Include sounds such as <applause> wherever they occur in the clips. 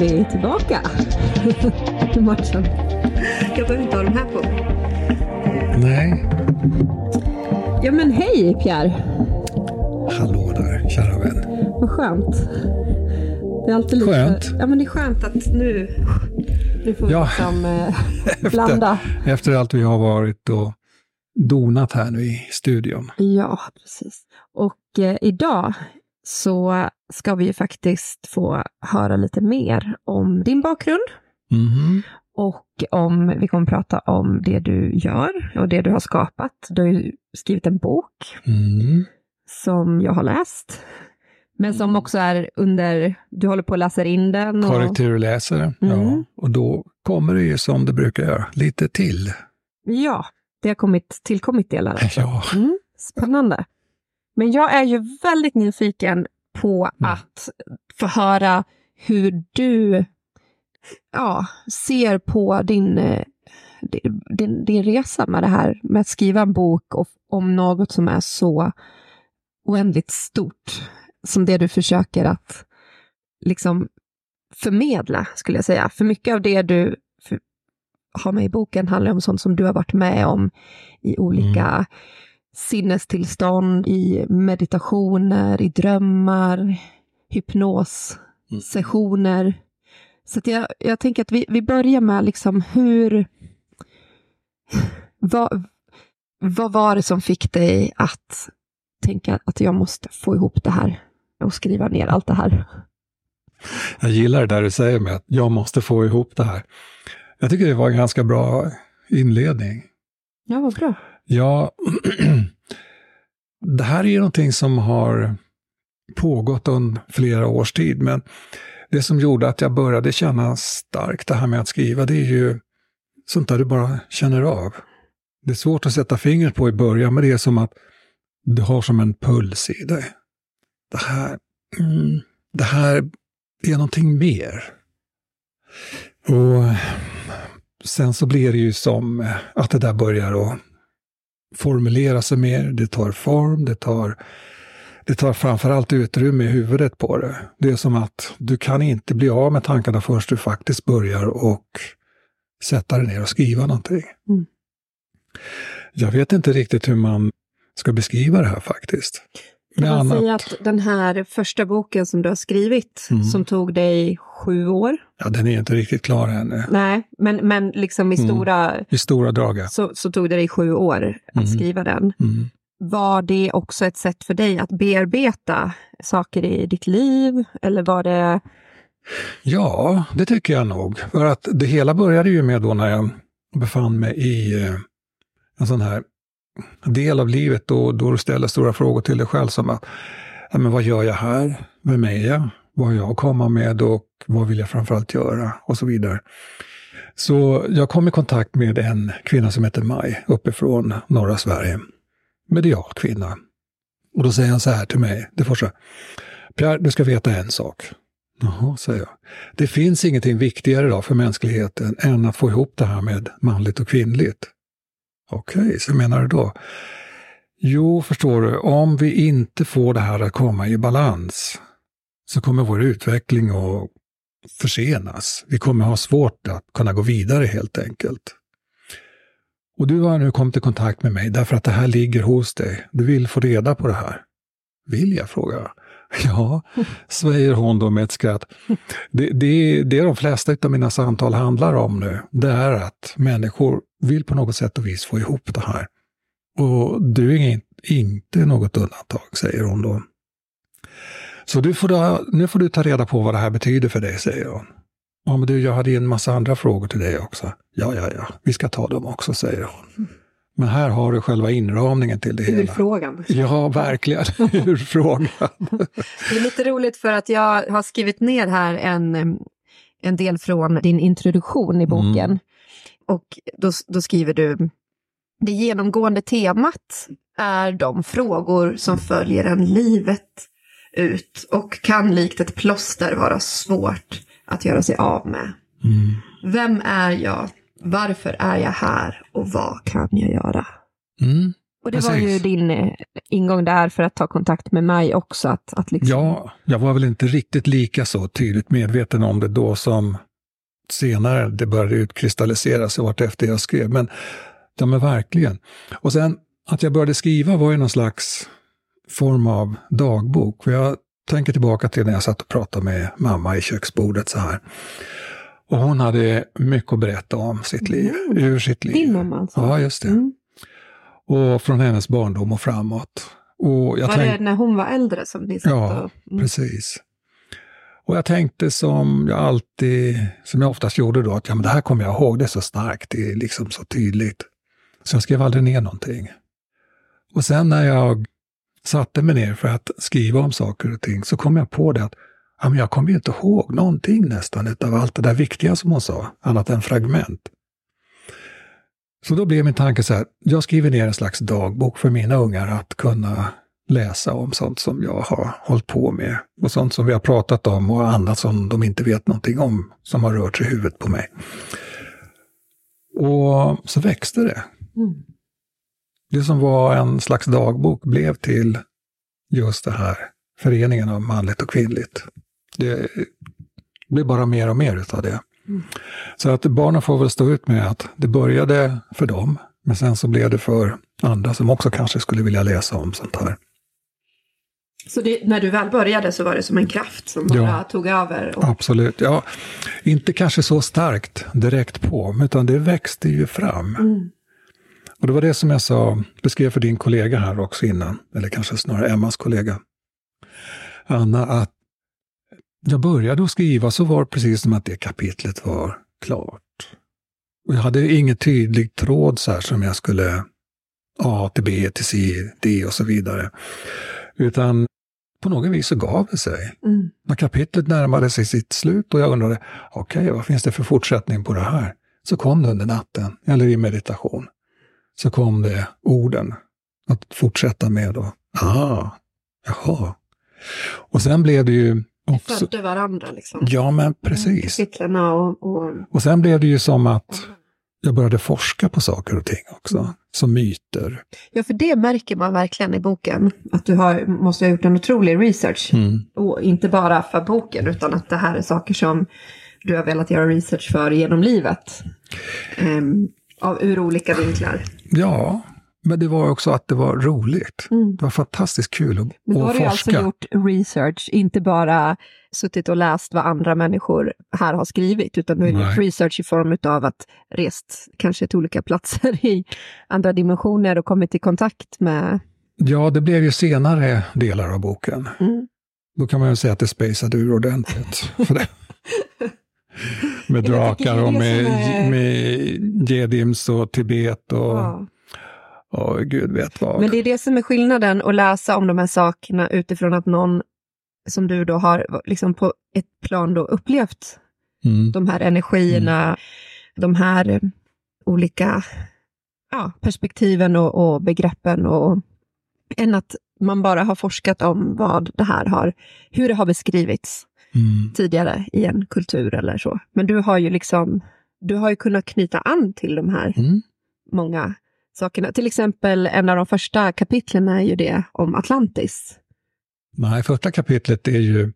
är vi tillbaka. <laughs> Matchen. Jag behöver inte ha de här på. Nej. Ja men hej Pierre. Hallå där, kära vän. Vad skönt. Det är alltid lite... Skönt. Ja men det är skönt att nu, nu får vi Ja. liksom eh, <laughs> blanda. Efter allt vi har varit och donat här nu i studion. Ja, precis. Och eh, idag så ska vi ju faktiskt få höra lite mer om din bakgrund. Mhm. Och om, vi kommer prata om det du gör och det du har skapat. Du har ju skrivit en bok Mm. som jag har läst. Men som också är under, du håller på att läsa in den. Och, Korrekturläsare. Ja. Mm. Och då kommer det ju som det brukar göra, lite till. ja, det har kommit, tillkommit delar. Ja. Mm, spännande. Men jag är ju väldigt nyfiken på Mm. att få höra hur du ja, ser på din, eh, din, din, resa med det här med att skriva en bok och, om något som är så oändligt stort som det du försöker att liksom förmedla, skulle jag säga. För mycket av det du har med i boken handlar om sånt som du har varit med om i olika sinnestillstånd, i meditationer, i drömmar, hypnossessioner. Så att jag, jag tänker att vi, vi börjar med liksom hur... <laughs> Vad, vad var det som fick dig att tänka att jag måste få ihop det här och skriva ner allt det här? Jag gillar det där du säger med att jag måste få ihop det här. Jag tycker det var en ganska bra inledning. Ja, vad bra. Ja, <clears throat> det här är ju någonting som har pågått under flera års tid, men det som gjorde att jag började känna starkt det här med att skriva, det är ju sånt där du bara känner av. Det är svårt att sätta fingret på i början, men det är som att du har som en puls i dig. Det här, mm, det här är någonting mer. Och sen så blir det ju som att det där börjar att formulera sig mer, det tar form, det tar, det tar framförallt utrymme i huvudet på det. Det är som att du kan inte bli av med tankarna först du faktiskt börjar och sätta dig ner och skriva någonting. Mm. Jag vet inte riktigt hur man ska beskriva det här faktiskt. Kan man annat- säga att den här första boken som du har skrivit, Mm. som tog dig sju år, Ja, den är inte riktigt klar ännu. nej, men, men liksom i Mm. stora, I stora drag, så, så tog det dig sju år att Mm. skriva den. Mm. Var det också ett sätt för dig att bearbeta saker i ditt liv? Eller var det... Ja, det tycker jag nog. För att det hela började ju med då när jag befann mig i eh, en sån här del av livet då, då du ställer stora frågor till dig själv som att, ja, men vad gör jag här? Vem är jag? Vad har jag att komma med och vad vill jag framförallt göra? Och så vidare. Så jag kom i kontakt med en kvinna som heter Maj uppifrån norra Sverige. Medial kvinna. Och då säger han så här till mig, det första. Pierre, du ska veta en sak. Jaha, säger jag. Det finns ingenting viktigare idag för mänskligheten än att få ihop det här med manligt och kvinnligt. Okej, så menar du då? Jo, förstår du, om vi inte får det här att komma i balans så kommer vår utveckling att försenas. Vi kommer ha svårt att kunna gå vidare helt enkelt. Och du har nu kommit i kontakt med mig därför att det här ligger hos dig. Du vill få reda på det här. Vill jag, frågar jag. <laughs> Ja, säger hon då med ett skratt. Det, det, det de flesta av mina samtal handlar om nu, det är att människor vill på något sätt och vis få ihop det här. Och du är in, inte något undantag, säger hon då. Så du får då, nu får du ta reda på vad det här betyder för dig, säger hon. Ja, men du, jag hade en massa andra frågor till dig också. Ja, ja, ja, vi ska ta dem också, säger hon. Men här har du själva inramningen till det hela. Huvudfrågan. Ja, verkligen. <laughs> Huvudfrågan. Det är lite roligt för att jag har skrivit ner här en, en del från din introduktion i boken. Mm. Och då, då skriver du, det genomgående temat är de frågor som följer en livet ut och kan likt ett plåster vara svårt att göra sig av med. Mm. Vem är jag? Varför är jag här? Och vad kan jag göra? Mm. Och det var ju din eh, ingång där för att ta kontakt med mig också. Att, att liksom, Ja, jag var väl inte riktigt lika så tydligt medveten om det då som senare det började utkristallisera sig vart efter jag skrev. Men, ja, men verkligen. Och sen att jag började skriva var ju någon slags form av dagbok. För jag tänker tillbaka till när jag satt och pratade med mamma i köksbordet så här. Och hon hade mycket att berätta om sitt liv, Mm. ur sitt liv. Din mamma alltså? Ja, just det. Mm. Och från hennes barndom och framåt. Och jag Var tänkte, det när hon var äldre som ni satt Ja, och... Mm. Precis. Och jag tänkte som jag alltid, som jag oftast gjorde då, att ja, men det här kommer jag ihåg, det är så starkt, det är liksom så tydligt. Så jag skrev aldrig ner någonting. Och sen när jag satte mig ner för att skriva om saker och ting så kom jag på det att ja, men jag kommer ju inte ihåg någonting nästan av allt det där viktiga som hon sa, annat än fragment. Så då blev min tanke så här, jag skriver ner en slags dagbok för mina ungar att kunna läsa om sånt som jag har hållit på med och sånt som vi har pratat om och annat som de inte vet någonting om som har rört sig i huvudet på mig. Och så växte det. Mm. Det som var en slags dagbok blev till just det här föreningen av manligt och kvinnligt. Det blev bara mer och mer utav det. Mm. Så att barnen får väl stå ut med att det började för dem, men sen så blev det för andra som också kanske skulle vilja läsa om sånt här. Så det, när du väl började så var det som en kraft som bara Ja. tog över? Och, Absolut, ja. Inte kanske så starkt direkt på, utan det växte ju fram. Mm. Och det var det som jag sa, beskrev för din kollega här också innan, eller kanske snarare Emmas kollega, Anna, att jag började att skriva så var det precis som att det kapitlet var klart. Och jag hade ingen tydlig tråd så här som jag skulle A till B till C, D och så vidare. Utan på något vis så gav det sig. Mm. När kapitlet närmade sig sitt slut och jag undrade, okej, vad finns det för fortsättning på det här? Så kom det under natten, eller i meditation. Så kom det orden att fortsätta med då. Ah, jaha. Och sen blev det ju också... Födde varandra liksom. Ja, men precis. Kapitlerna och, och... Och sen blev det ju som att jag började forska på saker och ting också. Som myter. Ja, för det märker man verkligen i boken. Att du har, måste ha gjort en otrolig research. Mm. Och inte bara för boken, utan att det här är saker som du har velat göra research för genom livet. Ehm, av, ur olika vinklar. Ja, men det var också att det var roligt. Mm. Det var fantastiskt kul att, Men då har att du alltså forska. gjort research, inte bara suttit och läst vad andra människor här har skrivit, utan du har gjort research i form av att rest kanske till olika platser i andra dimensioner och kommit i kontakt med... Ja, det blev ju senare delar av boken. Mm. Då kan man ju säga att det spejsade ur ordentligt. <laughs> Med drakar och med, med Jedims och Tibet och, Ja. Och gud vet vad. Men det är det som är skillnaden att läsa om de här sakerna utifrån att någon som du då har liksom på ett plan då upplevt Mm. de här energierna, de här olika ja, perspektiven och, och begreppen och än att man bara har forskat om vad det här har, hur det har beskrivits Mm. tidigare i en kultur eller så. Men du har ju liksom, du har ju kunnat knyta an till de här Mm. många sakerna. Till exempel en av de första kapitlen är ju det om Atlantis. Nej, första kapitlet är ju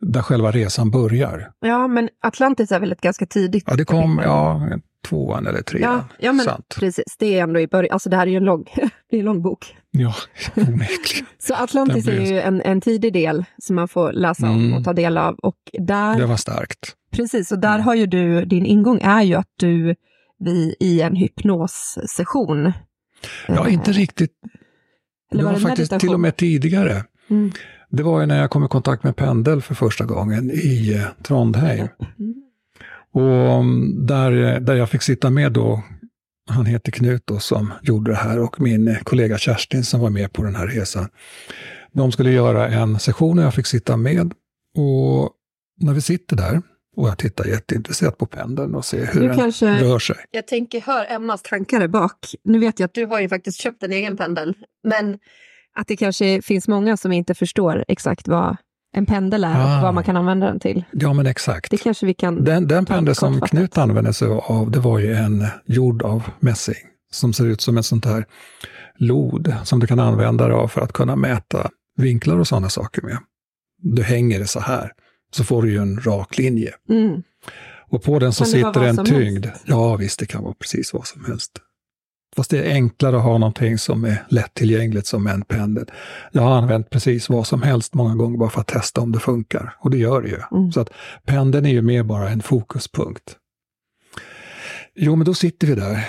där själva resan börjar. Ja, men Atlantis är väl ett ganska tidigt Ja, det kom, kapitel? ja, tvåan eller trean. Ja, ja men Sant. precis. Det är ändå i början. Alltså det här är ju en lång, <laughs> det är en lång bok. Ja, onekligen. <laughs> Så Atlantis Den är blir- ju en, en tidig del som man får läsa om Mm. och ta del av. Och där, Det var starkt. precis, och där har ju du, din ingång är ju att du vi, i en hypnossession. Ja, eh, inte riktigt. eller det var, det faktiskt meditation? till och med tidigare. Mm. Det var ju när jag kom i kontakt med Pendel för första gången i eh, Trondheim. Mm. Och mm, där, där jag fick sitta med då, han heter Knut då, som gjorde det här och min eh, kollega Kerstin som var med på den här resan. De skulle göra en session och jag fick sitta med. Och när vi sitter där, och jag tittar jätteintresserat på pendeln och ser hur Du den kanske- rör sig. Jag tänker, hör Emmas tankar där bak. Nu vet jag att du har ju faktiskt köpt en egen pendel, men att det kanske finns många som inte förstår exakt vad en pendel är Ah. och vad man kan använda den till. Ja, men exakt. Det kanske vi kan... Den, den pendel som. Knut använde sig av, det var ju en gjord av mässing. Som ser ut som ett sånt här lod som du kan använda dig av för att kunna mäta vinklar och sådana saker med. Du hänger det så här, så får du ju en rak linje. Mm. Och på den så sitter en tyngd. Ja, visst, det kan vara precis vad som helst. Fast det är enklare att ha någonting som är lättillgängligt som en pendel. Jag har använt precis vad som helst många gånger bara för att testa om det funkar. Och det gör det ju. Mm. Så att pendeln är ju mer bara en fokuspunkt. Jo, men då sitter vi där.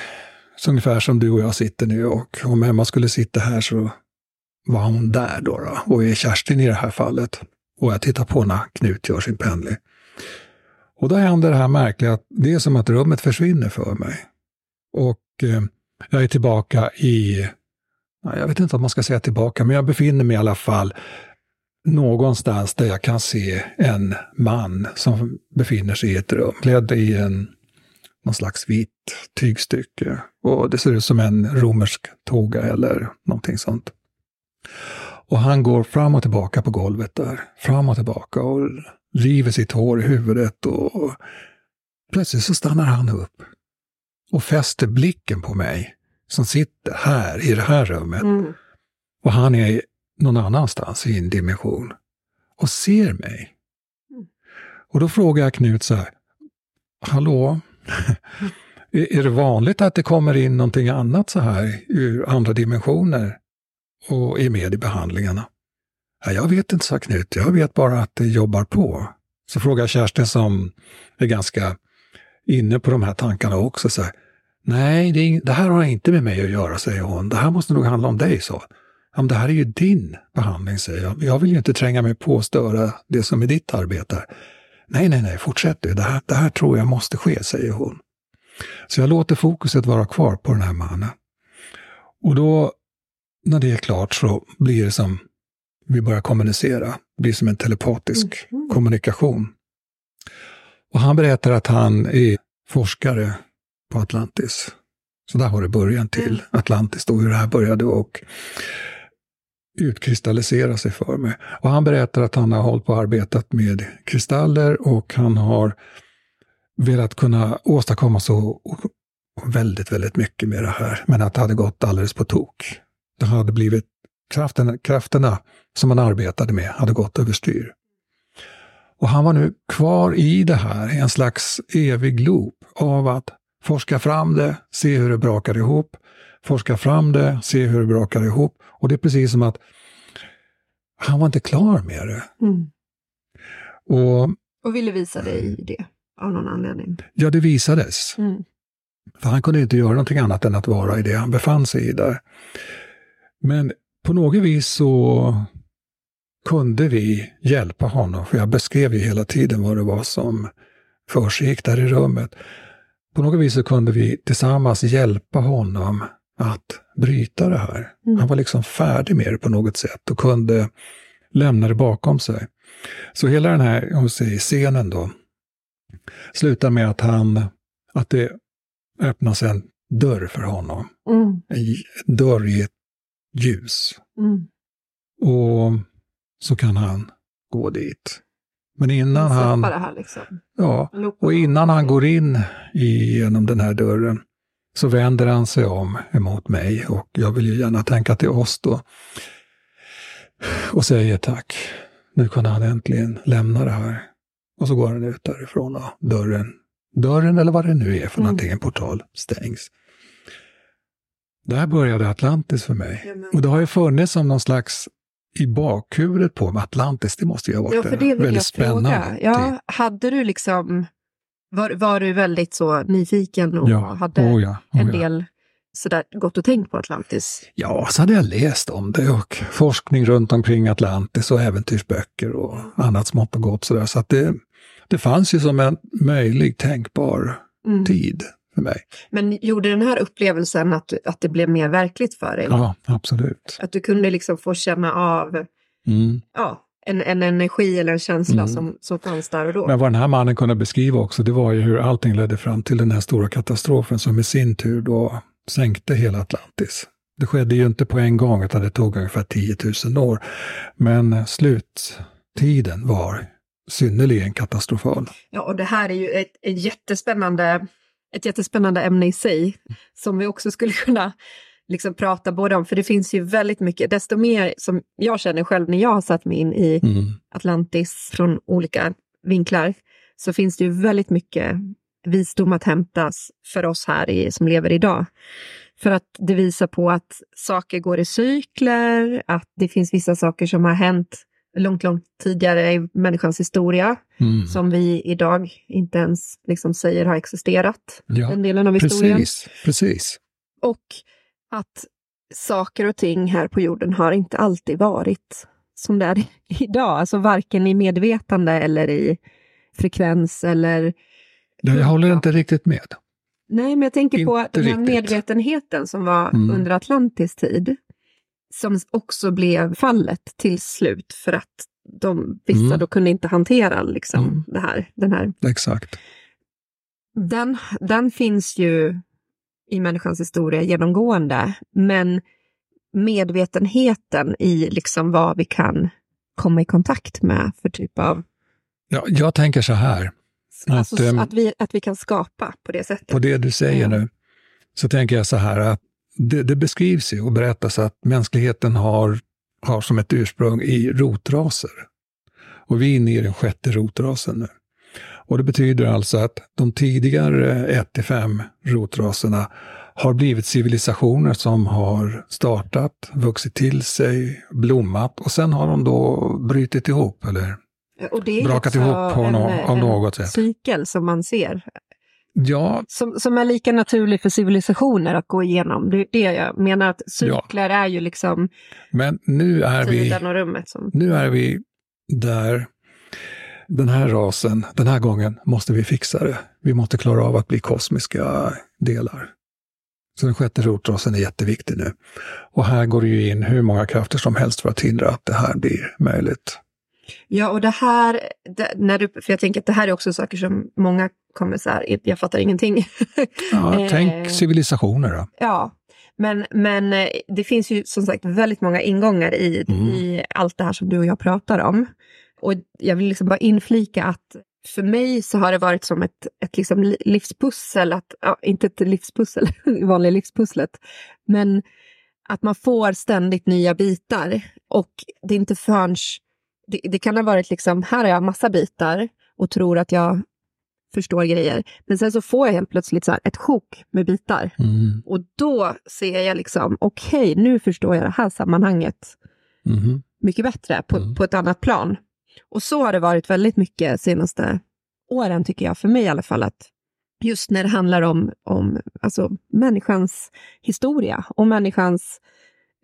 Så ungefär som du och jag sitter nu. Och om Emma skulle sitta här så var hon där då. då och är Kerstin i det här fallet. Och jag tittar på när Knut gör sin pendling. Och då händer det här märkliga att det är som att rummet försvinner för mig. Och eh, jag är tillbaka i, jag vet inte om man ska säga tillbaka, men jag befinner mig i alla fall någonstans där jag kan se en man som befinner sig i ett rum, klädd i en, någon slags vitt tygstycke. Och det ser ut som en romersk toga eller någonting sånt. Och han går fram och tillbaka på golvet där, fram och tillbaka och river sitt hår i huvudet och plötsligt så stannar han upp och fäster blicken på mig som sitter här i det här rummet. Mm. Och han är någon annanstans i en dimension och ser mig. Mm. Och då frågar jag Knut så här, hallå, <laughs> är är det vanligt att det kommer in någonting annat så här ur andra dimensioner och är med i behandlingarna? Ja, jag vet inte, sa Knut, jag vet bara att det jobbar på. Så frågar Kerstin som är ganska inne på de här tankarna också, så här, Nej, det, är, ing- det här har inte med mig att göra, säger hon. Det här måste nog handla om dig, så. Ja, men det här är ju din behandling, säger jag. Jag vill ju inte tränga mig på och störa det som är ditt arbete. Nej, nej, nej, fortsätt du. Det här, det här tror jag måste ske, säger hon. Så jag låter fokuset vara kvar på den här mannen. Och då, när det är klart, så blir det som vi börjar kommunicera. Det blir som en telepatisk Mhm. kommunikation. Och han berättar att han är forskare på Atlantis. Så där har det början till Atlantis, då hur det här började och utkristallisera sig för mig. Och han berättar att han har hållit på och arbetat med kristaller och han har velat kunna åstadkomma så väldigt, väldigt mycket med det här. Men att det hade gått alldeles på tok. Det hade blivit, kraften, krafterna som han arbetade med hade gått överstyr. Och han var nu kvar i det här, i en slags evig loop av att forska fram det, se hur det brakar ihop, forska fram det, se hur det brakar ihop. Och det är precis som att han var inte klar med det. Mm. Och Och ville visa dig det av någon anledning. ja, det visades. Mm. För han kunde inte göra någonting annat än att vara i det han befann sig i där. Men på något vis så kunde vi hjälpa honom, för jag beskrev ju hela tiden vad det var som försiggick där i rummet. På något vis så kunde vi tillsammans hjälpa honom att bryta det här. Mm. Han var liksom färdig med det på något sätt och kunde lämna det bakom sig. Så hela den här om säger, scenen då slutar med att han, att det öppnas en dörr för honom. Mm. En dörr i ett ljus. Mm. Och så kan han gå dit. Men innan han, det här liksom. ja, och innan han går in i, genom den här dörren så vänder han sig om emot mig och jag vill ju gärna tänka till oss då. Och säger tack. Nu kan han äntligen lämna det här. Och så går han ut därifrån och dörren, dörren eller vad det nu är för Mm. någonting, en portal, stängs. Där började Atlantis för mig. Ja, men- Och det har ju funnits som någon slags i bakhuvudet på mig, Atlantis, det måste ju ha varit Ja, för det väldigt jag spännande. Ja, hade du liksom, var, var du väldigt så nyfiken och Ja, hade oh ja, oh en del sådär gått och tänkt på Atlantis? Ja, så hade jag läst om det och forskning runt omkring Atlantis och äventyrsböcker och annat smått och gott sådär. Så att det, det fanns ju som en möjlig tänkbar Mm. tid för mig. Men gjorde den här upplevelsen att, att det blev mer verkligt för dig? Ja, absolut. Att du kunde liksom få känna av Mm. ja, en, en energi eller en känsla Mm. som, som fanns där och då? Men vad den här mannen kunde beskriva också, det var ju hur allting ledde fram till den här stora katastrofen som i sin tur då sänkte hela Atlantis. Det skedde ju inte på en gång, utan det tog ungefär 10 000 år. Men sluttiden var synnerligen katastrofal. Ja, och det här är ju ett, ett, jättespännande, ett jättespännande ämne i sig som vi också skulle kunna liksom prata både om, för det finns ju väldigt mycket, desto mer som jag känner själv när jag har satt mig in i Mm. Atlantis från olika vinklar, så finns det ju väldigt mycket visdom att hämtas för oss här i, som lever idag. För att det visar på att saker går i cykler, att det finns vissa saker som har hänt långt, långt tidigare i människans historia, Mm. som vi idag inte ens liksom säger har existerat, Ja, den delen av historien. precis, precis. Och att saker och ting här på jorden har inte alltid varit som det är idag, alltså varken i medvetande eller i frekvens eller... Jag håller inte riktigt med. Nej, men jag tänker på Inte den här riktigt. medvetenheten som var Mm. under Atlantis tid, som också blev fallet till slut för att de, vissa Mm. då kunde inte hantera liksom, Mm. det här, den här Exakt. Den, den finns ju i människans historia genomgående, men medvetenheten i liksom vad vi kan komma i kontakt med för typ av... Ja, jag tänker så här, Att, alltså, ehm, att, vi, att vi kan skapa på det sättet. på det du säger Ja. nu, så tänker jag så här att det, det beskrivs ju och berättas att mänskligheten har, har som ett ursprung i rotraser. Och vi är inne i den sjätte rotrasen nu. Och det betyder alltså att de tidigare 1-5 rotraserna har blivit civilisationer som har startat, vuxit till sig, blommat och sen har de då brutit ihop eller Och det är brakat ihop på en, nå- av en något sätt. cykel som man ser, Ja, som, som är lika naturlig för civilisationer att gå igenom. Det är det jag menar, att cykler är ju liksom men nu är vi tiden och rummet. Som, Nu är vi där den här rasen, den här gången måste vi fixa det. Vi måste klara av att bli kosmiska delar. Så den sjätte rotrasen är jätteviktig nu. Och här går det ju in hur många krafter som helst för att hindra att det här blir möjligt. Ja, och det här, det, när du, för jag tänker att det här är också saker som många kommer så här, jag fattar ingenting. Ja, <laughs> Eh. tänk civilisationer då. ja, men, men eh, det finns ju som sagt väldigt många ingångar i, Mm. i allt det här som du och jag pratar om. Och jag vill liksom bara inflika att för mig så har det varit som ett, ett liksom li- livspussel, att, ja, inte ett livspussel, <laughs> vanliga livspusslet, men att man får ständigt nya bitar. Och det är inte förrän, det, det kan ha varit liksom, här har jag massa bitar och tror att jag förstår grejer. Men sen så får jag helt plötsligt så ett sjok med bitar. Mm. Och då ser jag liksom, okej, nu förstår jag det här sammanhanget Mhm. mycket bättre på, Mm. på ett annat plan. Och så har det varit väldigt mycket senaste åren, tycker jag, för mig i alla fall, att just när det handlar om, om alltså, människans historia och människans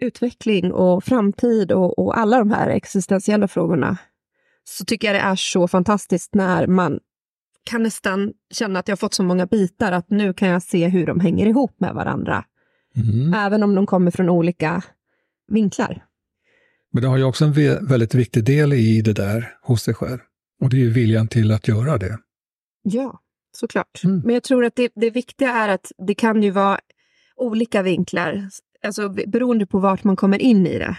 utveckling och framtid och, och alla de här existentiella frågorna, så tycker jag det är så fantastiskt när man kan nästan känna att jag har fått så många bitar att nu kan jag se hur de hänger ihop med varandra. Mm. Även om de kommer från olika vinklar. Men det har ju också en väldigt viktig del i det där hos dig själv. Och det är ju viljan till att göra det. Ja, såklart. Mm. Men jag tror att det, det viktiga är att det kan ju vara olika vinklar, alltså beroende på vart man kommer in i det.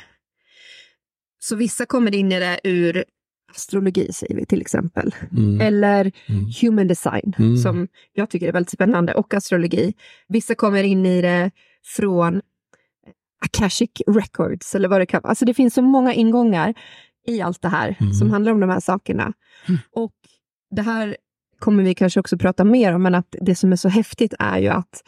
Så vissa kommer in i det ur astrologi, säger vi till exempel. Mm. Eller Mm. human design, Mm. som jag tycker är väldigt spännande, och astrologi. Vissa kommer in i det från Akashic Records, eller vad det kan vara. Alltså det finns så många ingångar i allt det här Mm. som handlar om de här sakerna. Mm. Och det här kommer vi kanske också prata mer om, men att det som är så häftigt är ju att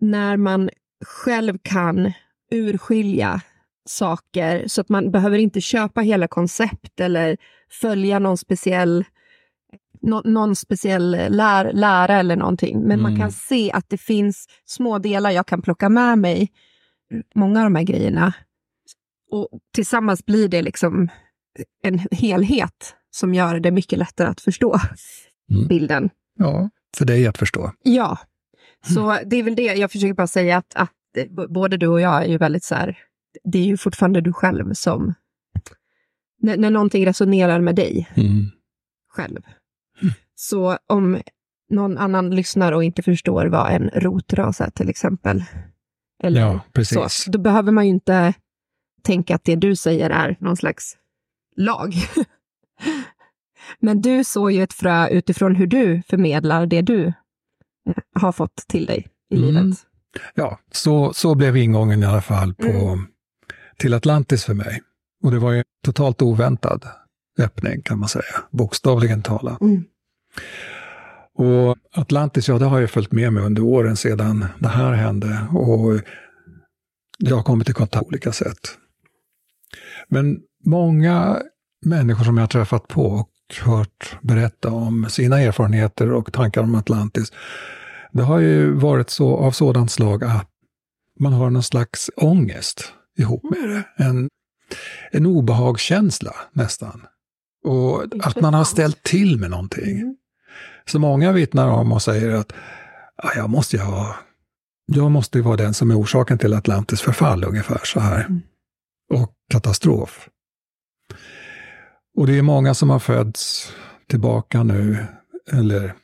när man själv kan urskilja saker så att man behöver inte köpa hela koncept eller följa någon speciell nå- någon speciell lär, lära eller någonting. Men man Mm. kan se att det finns små delar jag kan plocka med mig, många av de här grejerna. Och tillsammans blir det liksom en helhet som gör det mycket lättare att förstå Mm. bilden. Ja, för dig att förstå. Ja, så det är väl det jag försöker bara säga att, att eh, både du och jag är ju väldigt så här, det är ju fortfarande du själv som, när, när någonting resonerar med dig Mm. själv. Så om någon annan lyssnar och inte förstår vad en rotras är till exempel, eller Ja, precis. så, då behöver man ju inte tänka att det du säger är någon slags lag. <laughs> Men du såg ju ett frö utifrån hur du förmedlar det du har fått till dig i Mm. livet. Ja, så, så blev ingången i alla fall på, Mm. till Atlantis för mig. Och det var ju totalt oväntad öppning kan man säga, bokstavligen talat. Mm. Och Atlantis, ja det har jag följt med mig under åren sedan det här hände. Och jag har kommit i kontakt på olika sätt. Men många människor som jag har träffat på hört berätta om sina erfarenheter och tankar om Atlantis, det har ju varit så av sådant slag att man har någon slags ångest ihop med det. En, en obehagskänsla nästan. Och att man har ställt till med någonting. Mm. Så många vittnar om och säger att "Ah, jag måste ju ha, jag måste vara den som är orsaken till Atlantis förfall, ungefär så här. Mm. Och katastrof. Och det är många som har fötts tillbaka nu, eller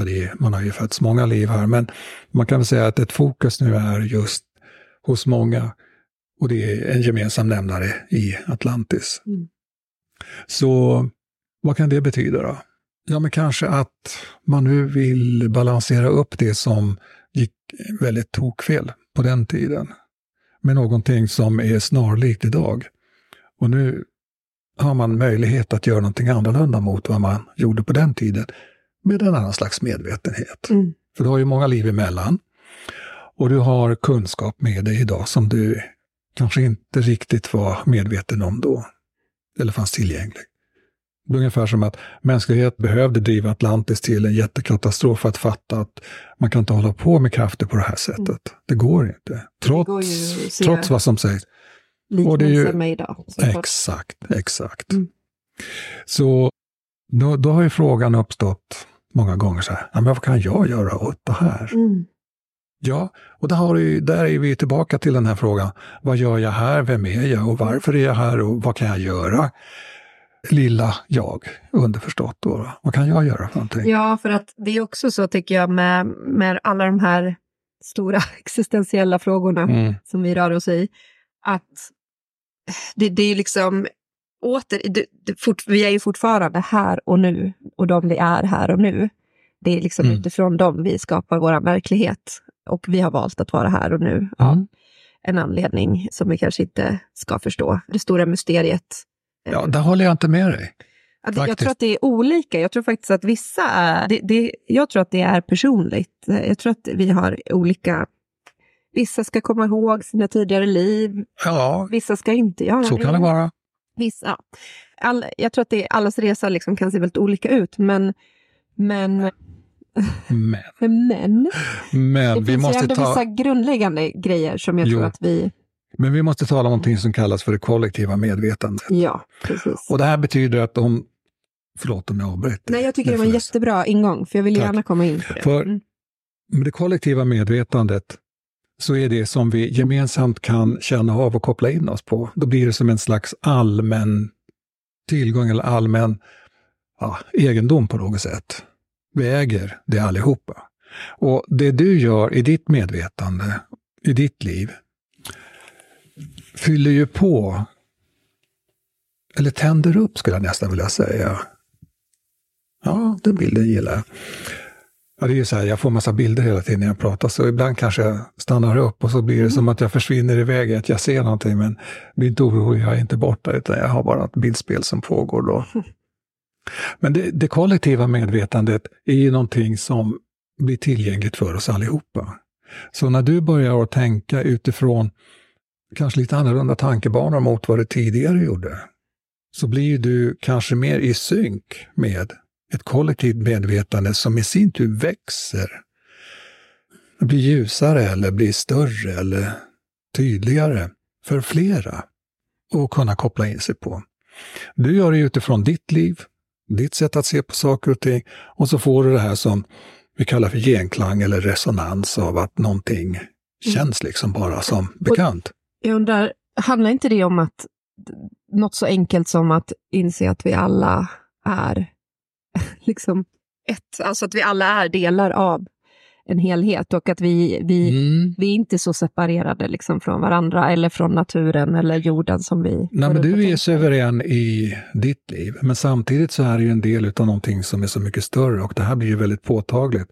är, man har ju fötts många liv här, men man kan väl säga att ett fokus nu är just hos många, och det är en gemensam nämnare i Atlantis. Mm. Så vad kan det betyda då? Ja, men kanske att man nu vill balansera upp det som gick väldigt tokfel på den tiden med någonting som är snarlikt idag. Och nu har man möjlighet att göra någonting annorlunda mot vad man gjorde på den tiden med en annan slags medvetenhet. Mm. För du har ju många liv emellan. Och du har kunskap med dig idag som du kanske inte riktigt var medveten om då. Eller fanns tillgänglig. Det är ungefär som att mänsklighet behövde driva Atlantis till en jättekatastrof för att fatta att man kan inte hålla på med krafter på det här sättet. Det går inte. Trots, går att se- trots vad som sägs. Liknelser med idag. såklart. Exakt, exakt. Mm. Så då, då har ju frågan uppstått många gånger så här, men vad kan jag göra åt det här? Mm. Ja, och där, har du, där är vi tillbaka till den här frågan. Vad gör jag här? Vem är jag? Och varför är jag här? Och vad kan jag göra? Lilla jag, underförstått. Då. Vad kan jag göra för någonting? Ja, för att det är också så tycker jag med, med alla de här stora <laughs> existentiella frågorna Mm, som vi rör oss i, att det, det är liksom åter, det, det, fort, vi är ju fortfarande här och nu och de vi är här och nu. Det är liksom Mm. utifrån dem vi skapar vår verklighet och vi har valt att vara här och nu av Mm. en anledning som vi kanske inte ska förstå. Det stora mysteriet. Ja, där håller jag inte med dig. Det- Jag tror att det är olika. Jag tror faktiskt att vissa är... Det, det, jag tror att det är personligt. Jag tror att vi har olika... Vissa ska komma ihåg sina tidigare liv, Ja, vissa ska inte göra så kan det vara. Vissa. All, jag tror att det, allas resa liksom kan se väldigt olika ut, men... Men, <laughs> Men, men men det vi finns ju måste ändå ta... vissa grundläggande grejer som jag Jo. tror att vi... Men vi måste tala om någonting som kallas för det kollektiva medvetandet. Ja, precis. Och det här betyder att om... Förlåt om jag avbryter. Nej, jag tycker det var en jättebra ingång, för jag vill Tack. gärna komma in på det. För- Mm. Det kollektiva medvetandet så är det som vi gemensamt kan känna av och koppla in oss på. Då blir det som en slags allmän tillgång eller allmän ja, egendom på något sätt. Vi äger det allihopa. Och det du gör i ditt medvetande, i ditt liv, fyller ju på, eller tänder upp skulle jag nästan vilja säga. Ja, den bilden gillar jag. Ja, det är ju så här, jag får massa bilder hela tiden när jag pratar, så ibland kanske jag stannar upp och så blir det som att jag försvinner iväg, att jag ser någonting, men bli inte orolig, jag är inte borta, utan jag har bara ett bildspel som pågår då. <laughs> Men det, det kollektiva medvetandet är ju någonting som blir tillgängligt för oss allihopa. Så när du börjar att tänka utifrån kanske lite annorlunda tankebanor mot vad du tidigare gjorde, så blir du kanske mer i synk med ett kollektivt medvetande som i sin tur växer. Blir ljusare eller blir större eller tydligare för flera att kunna koppla in sig på. Du gör det utifrån ditt liv, ditt sätt att se på saker och ting och så får du det här som vi kallar för genklang eller resonans av att någonting känns liksom bara som bekant. Jag undrar, handlar inte det om att något så enkelt som att inse att vi alla är <laughs> liksom ett, alltså att vi alla är delar av en helhet och att vi, vi, Mm. vi är inte så separerade liksom från varandra eller från naturen eller jorden som vi... Nej, men du är suverän i ditt liv, men samtidigt så är det ju en del av någonting som är så mycket större och det här blir ju väldigt påtagligt.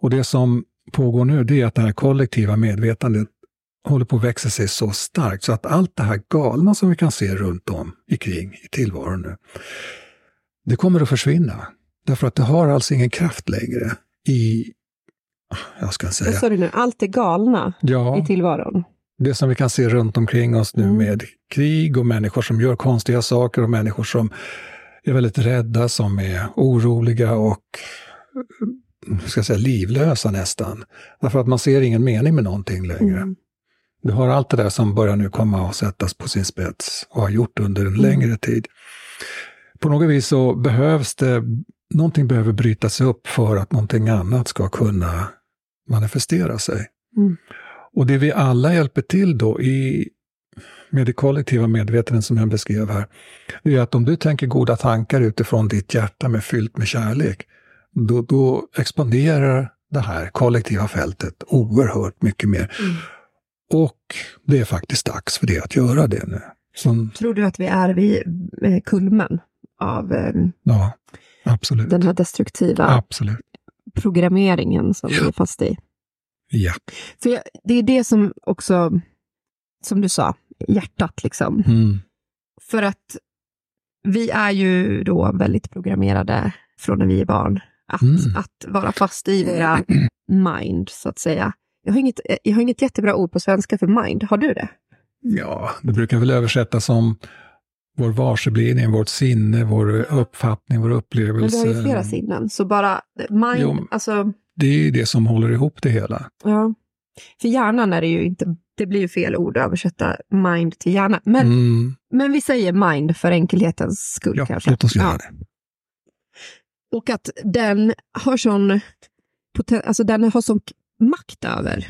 Och det som pågår nu, det är att det här kollektiva medvetandet håller på att växa sig så starkt så att allt det här galna som vi kan se runt om ikring i tillvaron nu, det kommer att försvinna. Därför att det har alltså ingen kraft längre i, jag ska Vad säga, sa du nu? Allt är galna ja, i tillvaron. det som vi kan se runt omkring oss nu Mm. med krig och människor som gör konstiga saker och människor som är väldigt rädda, som är oroliga och ska säga, livlösa nästan. Därför att man ser ingen mening med någonting längre. Mm. Du har allt det där som börjar nu komma och sättas på sin spets och har gjort under en Mm. längre tid. På något vis så behövs det, någonting behöver brytas upp för att någonting annat ska kunna manifestera sig. Mm. Och det vi alla hjälper till då i, med det kollektiva medvetandet som jag beskrev här, det är att om du tänker goda tankar utifrån ditt hjärta med fyllt med kärlek, då, då expanderar det här kollektiva fältet oerhört mycket mer. Mm. Och det är faktiskt dags för det att göra det nu. Som, Tror du att vi är vid eh, kulmen av eh, ja, absolut. den här destruktiva Absolut. programmeringen som vi är fast i? Ja. För jag, det är det som också, som du sa, hjärtat liksom. Mm. För att vi är ju då väldigt programmerade från när vi är barn. Att, Mm. att vara fast i våra <clears throat> mind, så att säga. Jag har, inget, jag har inget jättebra ord på svenska för mind. Har du det? ja, det brukar väl översättas som vår varseblivning, vårt sinne, vår uppfattning, vår Men upplevelse. vi har ju flera sinnen, så bara mind, Jo. alltså, Det är ju det som håller ihop det hela. ja. För hjärnan är det ju inte, det blir ju fel ord att översätta mind till hjärna. Men, Mm. men vi säger mind för enkelhetens skull Ja, kanske. låt oss göra Ja. det. Och att den har sån, alltså den har sån makt över.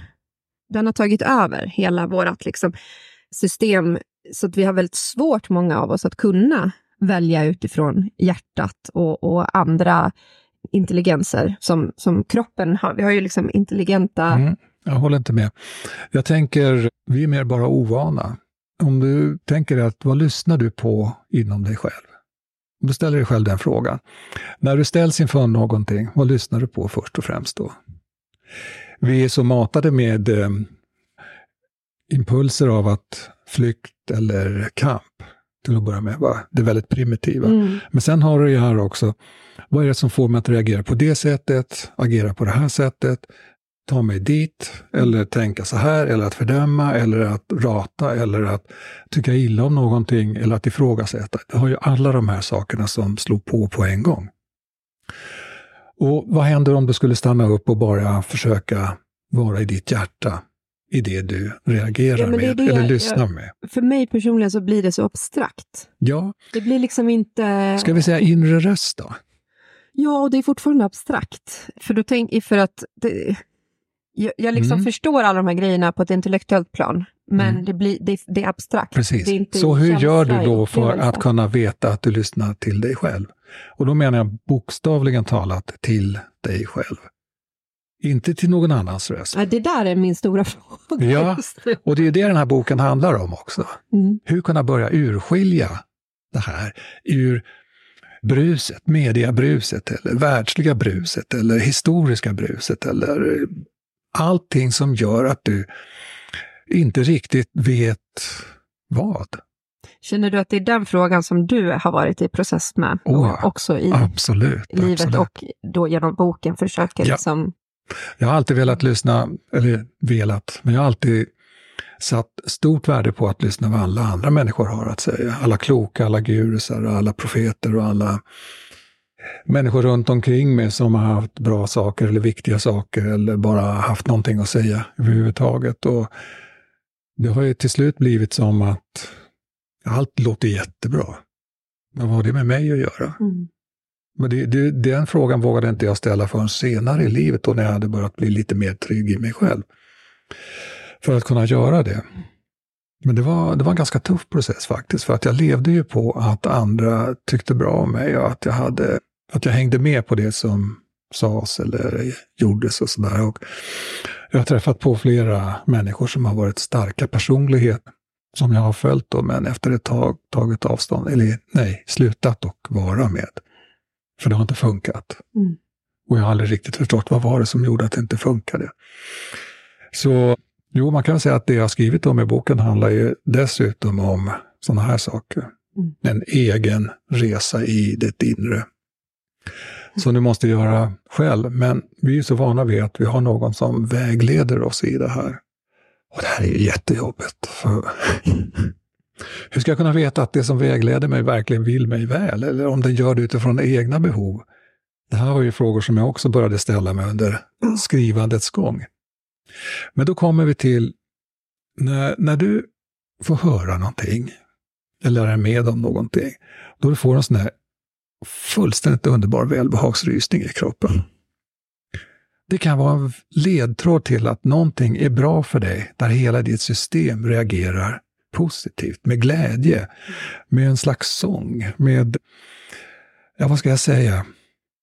Den har tagit över hela vårt liksom, system, så att vi har väldigt svårt, många av oss, att kunna välja utifrån hjärtat och, och andra intelligenser som, som kroppen har. Vi har ju liksom intelligenta... Mm. Jag håller inte med. Jag tänker, vi är mer bara ovana. Om du tänker att vad lyssnar du på inom dig själv? Om du ställer dig själv den frågan. När du ställs inför någonting, vad lyssnar du på först och främst då? Vi är så matade med eh, impulser av att flykt eller kamp, till att börja med. Va? Det är väldigt primitiva. Mm. Men sen har du ju här också, vad är det som får mig att reagera på det sättet, agera på det här sättet, ta mig dit, eller tänka så här, eller att fördöma, eller att rata, eller att tycka illa om någonting, eller att ifrågasätta. Du har ju alla de här sakerna som slår på på en gång. Och vad händer om du skulle stanna upp och bara försöka vara i ditt hjärta, i det du reagerar Ja, det med, det eller jag- lyssnar jag- med? För mig personligen så blir det så abstrakt. Ja, Det blir liksom inte... ska vi säga inre röst då? Ja, och det är fortfarande abstrakt. För, då tänk, för att det, jag, jag liksom Mm. förstår alla de här grejerna på ett intellektuellt plan, men Mm. det, blir, det, det är abstrakt. Precis. Det är inte Så hur gör du då för att kunna veta att du lyssnar till dig själv? Och då menar jag bokstavligen talat till dig själv. Inte till någon annans röst. Ja, det där är min stora fråga Ja. Och det är det den här boken handlar om också. Mm. Hur kunna börja urskilja det här ur bruset, mediabruset eller världsliga bruset eller historiska bruset eller allting som gör att du inte riktigt vet vad. Känner du att det är den frågan som du har varit i process med? Oh också i Absolut. livet absolut. och då genom boken försöker Ja. liksom... Jag har alltid velat lyssna, eller velat, men jag har alltid satt stort värde på att lyssna vad alla andra människor har att säga. Alla kloka, alla gurusar, alla profeter och alla människor runt omkring mig som har haft bra saker eller viktiga saker eller bara haft någonting att säga överhuvudtaget. Och det har ju till slut blivit som att allt låter jättebra. Men vad har det med mig att göra? Mm. Men det, det, den frågan vågade inte jag ställa förrän senare i livet då när jag hade börjat bli lite mer trygg i mig själv. För att kunna göra det. Men det var, det var en ganska tuff process faktiskt, för att jag levde ju på att andra tyckte bra om mig och att jag, hade, att jag hängde med på det som sades eller gjordes och sådär. Jag har träffat på flera människor som har varit starka personligheter som jag har följt då, men efter ett tag tagit avstånd, eller nej, slutat och vara med. För det har inte funkat. Mm. Och jag har aldrig riktigt förstått vad var det som gjorde att det inte funkade. Så jo, man kan säga att det jag har skrivit om i boken handlar ju dessutom om sådana här saker. Mm. En egen resa i det inre. Som du måste göra själv, men vi är så vana vid att vi har någon som vägleder oss i det här. Och det här är ju jättejobbigt. För hur ska jag kunna veta att det som vägleder mig verkligen vill mig väl? Eller om den gör det utifrån egna behov? Det här var ju frågor som jag också började ställa mig under skrivandets gång. Men då kommer vi till, när, när du får höra någonting, eller är med om någonting, då du får en sån här fullständigt underbar välbehagsrysning i kroppen. Det kan vara en ledtråd till att någonting är bra för dig, där hela ditt system reagerar positivt, med glädje, med en slags sång, med, ja vad ska jag säga,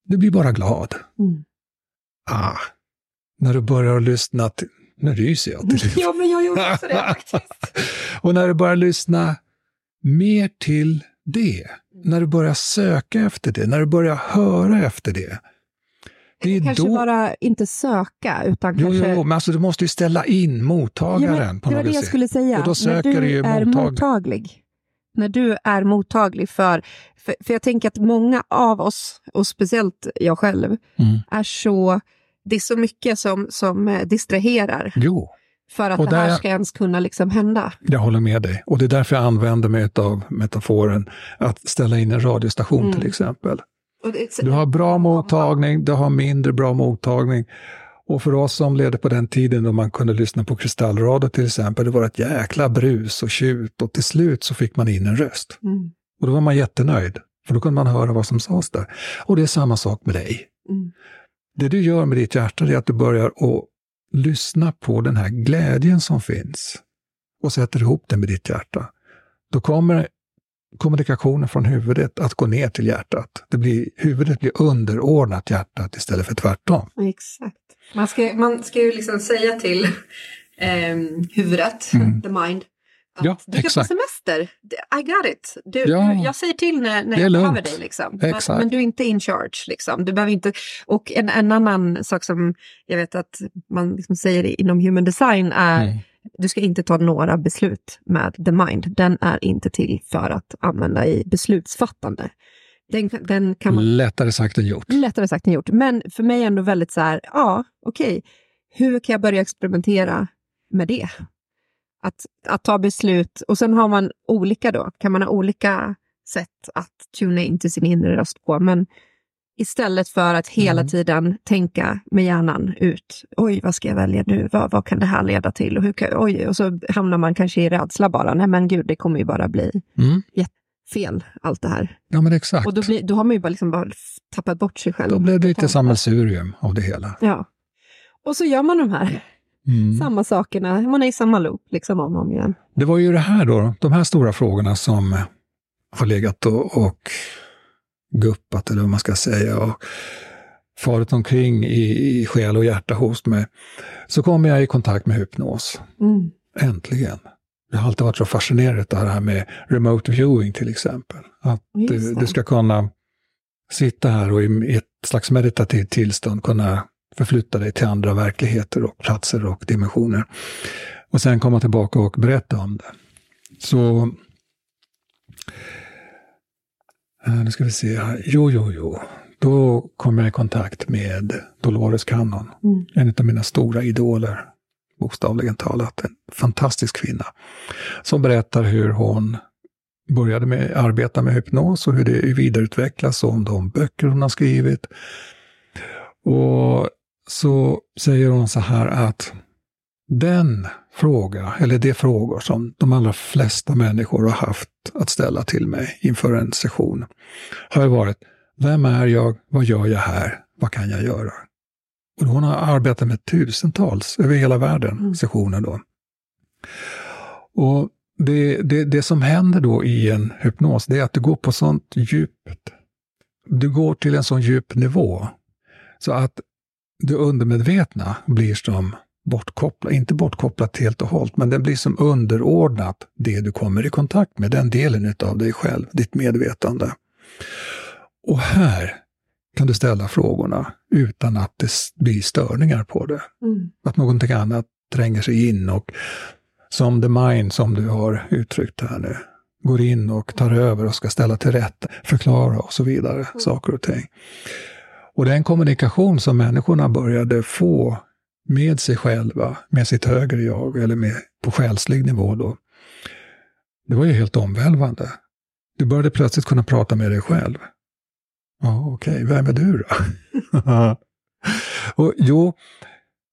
du blir bara glad. Mm. Ah, när du börjar lyssna till, nu ryser jag till <laughs> Ja, men jag gjorde också det faktiskt. <laughs> Och när du börjar lyssna mer till det, när du börjar söka efter det, när du börjar höra efter det. Det är kanske då... bara inte söka, utan Jo, kanske... jo, jo, men alltså du måste ju ställa in mottagaren Ja, men på det var det jag skulle säga. Och då söker När du ju är mottaglig. mottaglig. När du är mottaglig för, för... För jag tänker att många av oss, och speciellt jag själv, Mm. är så... Det är så mycket som, som eh, distraherar Jo, för att Och det här ska ens kunna liksom hända. jag håller med dig. Och det är därför jag använder mig av metaforen att ställa in en radiostation Mm. till exempel. Du har bra mottagning, du har mindre bra mottagning. Och för oss som levde på den tiden då man kunde lyssna på kristallradio till exempel, det var ett jäkla brus och tjut och till slut så fick man in en röst. Mm, Och då var man jättenöjd, för då kunde man höra vad som sades där. Och det är samma sak med dig. mm, Det du gör med ditt hjärta är att du börjar att lyssna på den här glädjen som finns och sätter ihop den med ditt hjärta. Då kommer kommunikationen från huvudet att gå ner till hjärtat. Det blir, huvudet blir underordnat hjärtat istället för tvärtom. exakt. Man ska, man ska ju liksom säga till ehm, huvudet, Mm. the mind, att Ja, du ska exakt. på semester. I got it. Du, Ja. jag säger till när, när jag behöver dig. Liksom. Men, men du är inte in charge. Liksom. Du behöver inte... Och en, en annan sak som jag vet att man liksom säger inom human design är Mm. Du ska inte ta några beslut med the mind. Den är inte till för att använda i beslutsfattande. Den, den kan man Lättare sagt än gjort. lättare sagt än gjort. Men för mig ändå väldigt så här, ja, okej, hur kan jag börja experimentera med det? Att, att ta beslut, och sen har man olika då, kan man ha olika sätt att tuna in till sin inre röst på, men istället för att hela Mm. tiden tänka med hjärnan ut, oj, vad ska jag välja nu, vad, vad kan det här leda till, och, hur kan, oj, och så hamnar man kanske i rädsla bara, nej men gud, det kommer ju bara bli Mm. fel, allt det här. Ja, men exakt. Och då, blir, då har man ju bara, liksom bara tappat bort sig själv. Då blev det lite sammelsurium av det hela. Ja. Och så gör man de här Mm. samma sakerna, man är i samma loop liksom om och om igen. Det var ju det här då, de här stora frågorna som har legat och, och guppat, eller vad man ska säga, och farit omkring i, i själ och hjärta hos mig. Så kom jag i kontakt med hypnos. Mm. Äntligen. Jag har alltid varit så fascinerad av det här med remote viewing till exempel. Att du, det. du ska kunna sitta här och i ett slags meditativt tillstånd kunna förflytta dig till andra verkligheter och platser och dimensioner. Och sen komma tillbaka och berätta om det. Så... eh, Nu ska vi se här. Jo, jo, jo. Då kom jag i kontakt med Dolores Cannon. Mm. En av mina stora idoler, bokstavligen talat. En fantastisk kvinna. Som berättar hur hon började med arbeta med hypnos och hur det vidareutvecklas om de böcker hon har skrivit. Och så säger hon så här att den fråga, eller de frågor som de allra flesta människor har haft att ställa till mig inför en session, har varit Vem är jag? Vad gör jag här? Vad kan jag göra? Och hon har arbetat med tusentals över hela världen Mm. sessioner då. Och det, det, det som händer då i en hypnos, det är att du går på sånt djupt. Du går till en sån djup nivå. Så att det undermedvetna blir som bortkopplat, inte bortkopplat helt och hållet, men den blir som underordnat det du kommer i kontakt med, den delen av dig själv, ditt medvetande. Och här kan du ställa frågorna utan att det blir störningar på det. Mm. Att någonting annat tränger sig in och som the mind som du har uttryckt här nu, går in och tar över och ska ställa till rätta, förklara och så vidare, Mm. saker och ting. Och den kommunikation som människorna började få med sig själva, med sitt högre jag, eller med, på själslig nivå då, det var ju helt omvälvande. Du började plötsligt kunna prata med dig själv. Ja, okej, vem är du då? <laughs> och, jo,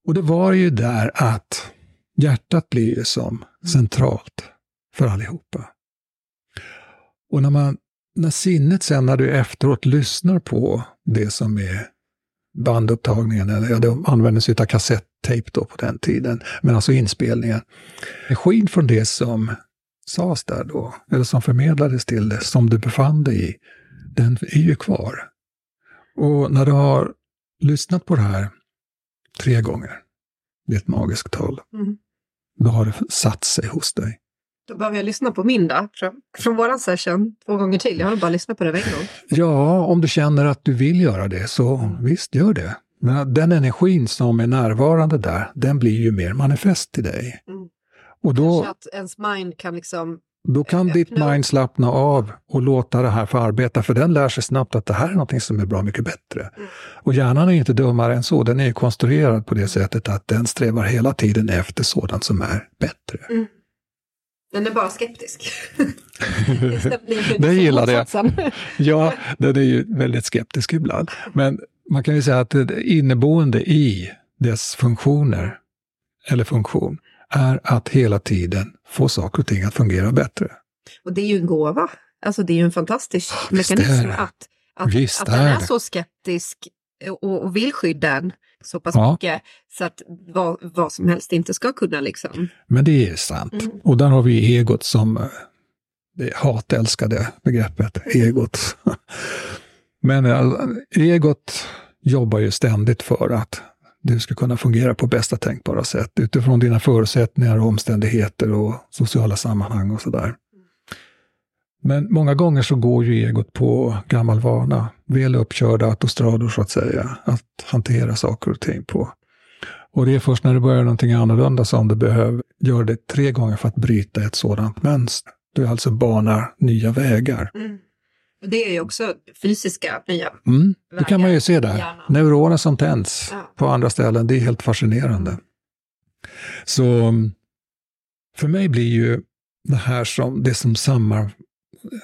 och det var ju där att hjärtat blir ju som centralt för allihopa. Och när, man, när sinnet sen, när du efteråt lyssnar på det som är bandupptagningen, eller ja, det användes av kassettejp då på den tiden, men alltså inspelningen. Energin från det som sades där då, eller som förmedlades till det, som du befann dig i, den är ju kvar. Och när du har lyssnat på det här tre gånger, det är ett magiskt tal, Mm. då har det satt sig hos dig. Då behöver jag lyssna på min då, från, från våran session två gånger till. Jag har bara lyssnat på det en gång. Ja, om du känner att du vill göra det, så visst, gör det. Men den energin som är närvarande där, den blir ju mer manifest till dig. Mm. Och då, Kanske att ens mind kan liksom... då kan ditt mind slappna av och låta det här få arbeta, för den lär sig snabbt att det här är någonting som är bra mycket bättre. Mm. Och hjärnan är inte dummare än så, den är ju konstruerad på det sättet att den strävar hela tiden efter sådant som är bättre. Den är bara skeptisk. <laughs> Det gillar jag. Motsatsen. Ja, den är ju väldigt skeptisk ibland. Men man kan ju säga att det inneboende i dess funktioner, eller funktion, är att hela tiden få saker och ting att fungera bättre. Och det är ju en gåva. Alltså det är ju en fantastisk visst är mekanism det. att, att, Visst att är den är det. så skeptisk och, och vill skydda en så pass Ja. mycket så att vad, vad som helst inte ska kunna liksom. Men det är sant. Mm. Och där har vi egot som eh, det hatälskade begreppet, egot. <laughs> Men eh, egot jobbar ju ständigt för att du ska kunna fungera på bästa tänkbara sätt utifrån dina förutsättningar och omständigheter och sociala sammanhang och sådär. Men många gånger så går ju egot på gammal vana, väl uppkörda autostrador så att säga, att hantera saker och ting på. Och det är först när du börjar någonting annorlunda som du behöver göra det tre gånger för att bryta ett sådant mönster. Du alltså banar nya vägar. Och det är ju också fysiska nya. Mm, det kan man ju Vägar se där. Neuroner som tänds Ja. på andra ställen, det är helt fascinerande. Så mm, för mig blir ju det här som det som samman,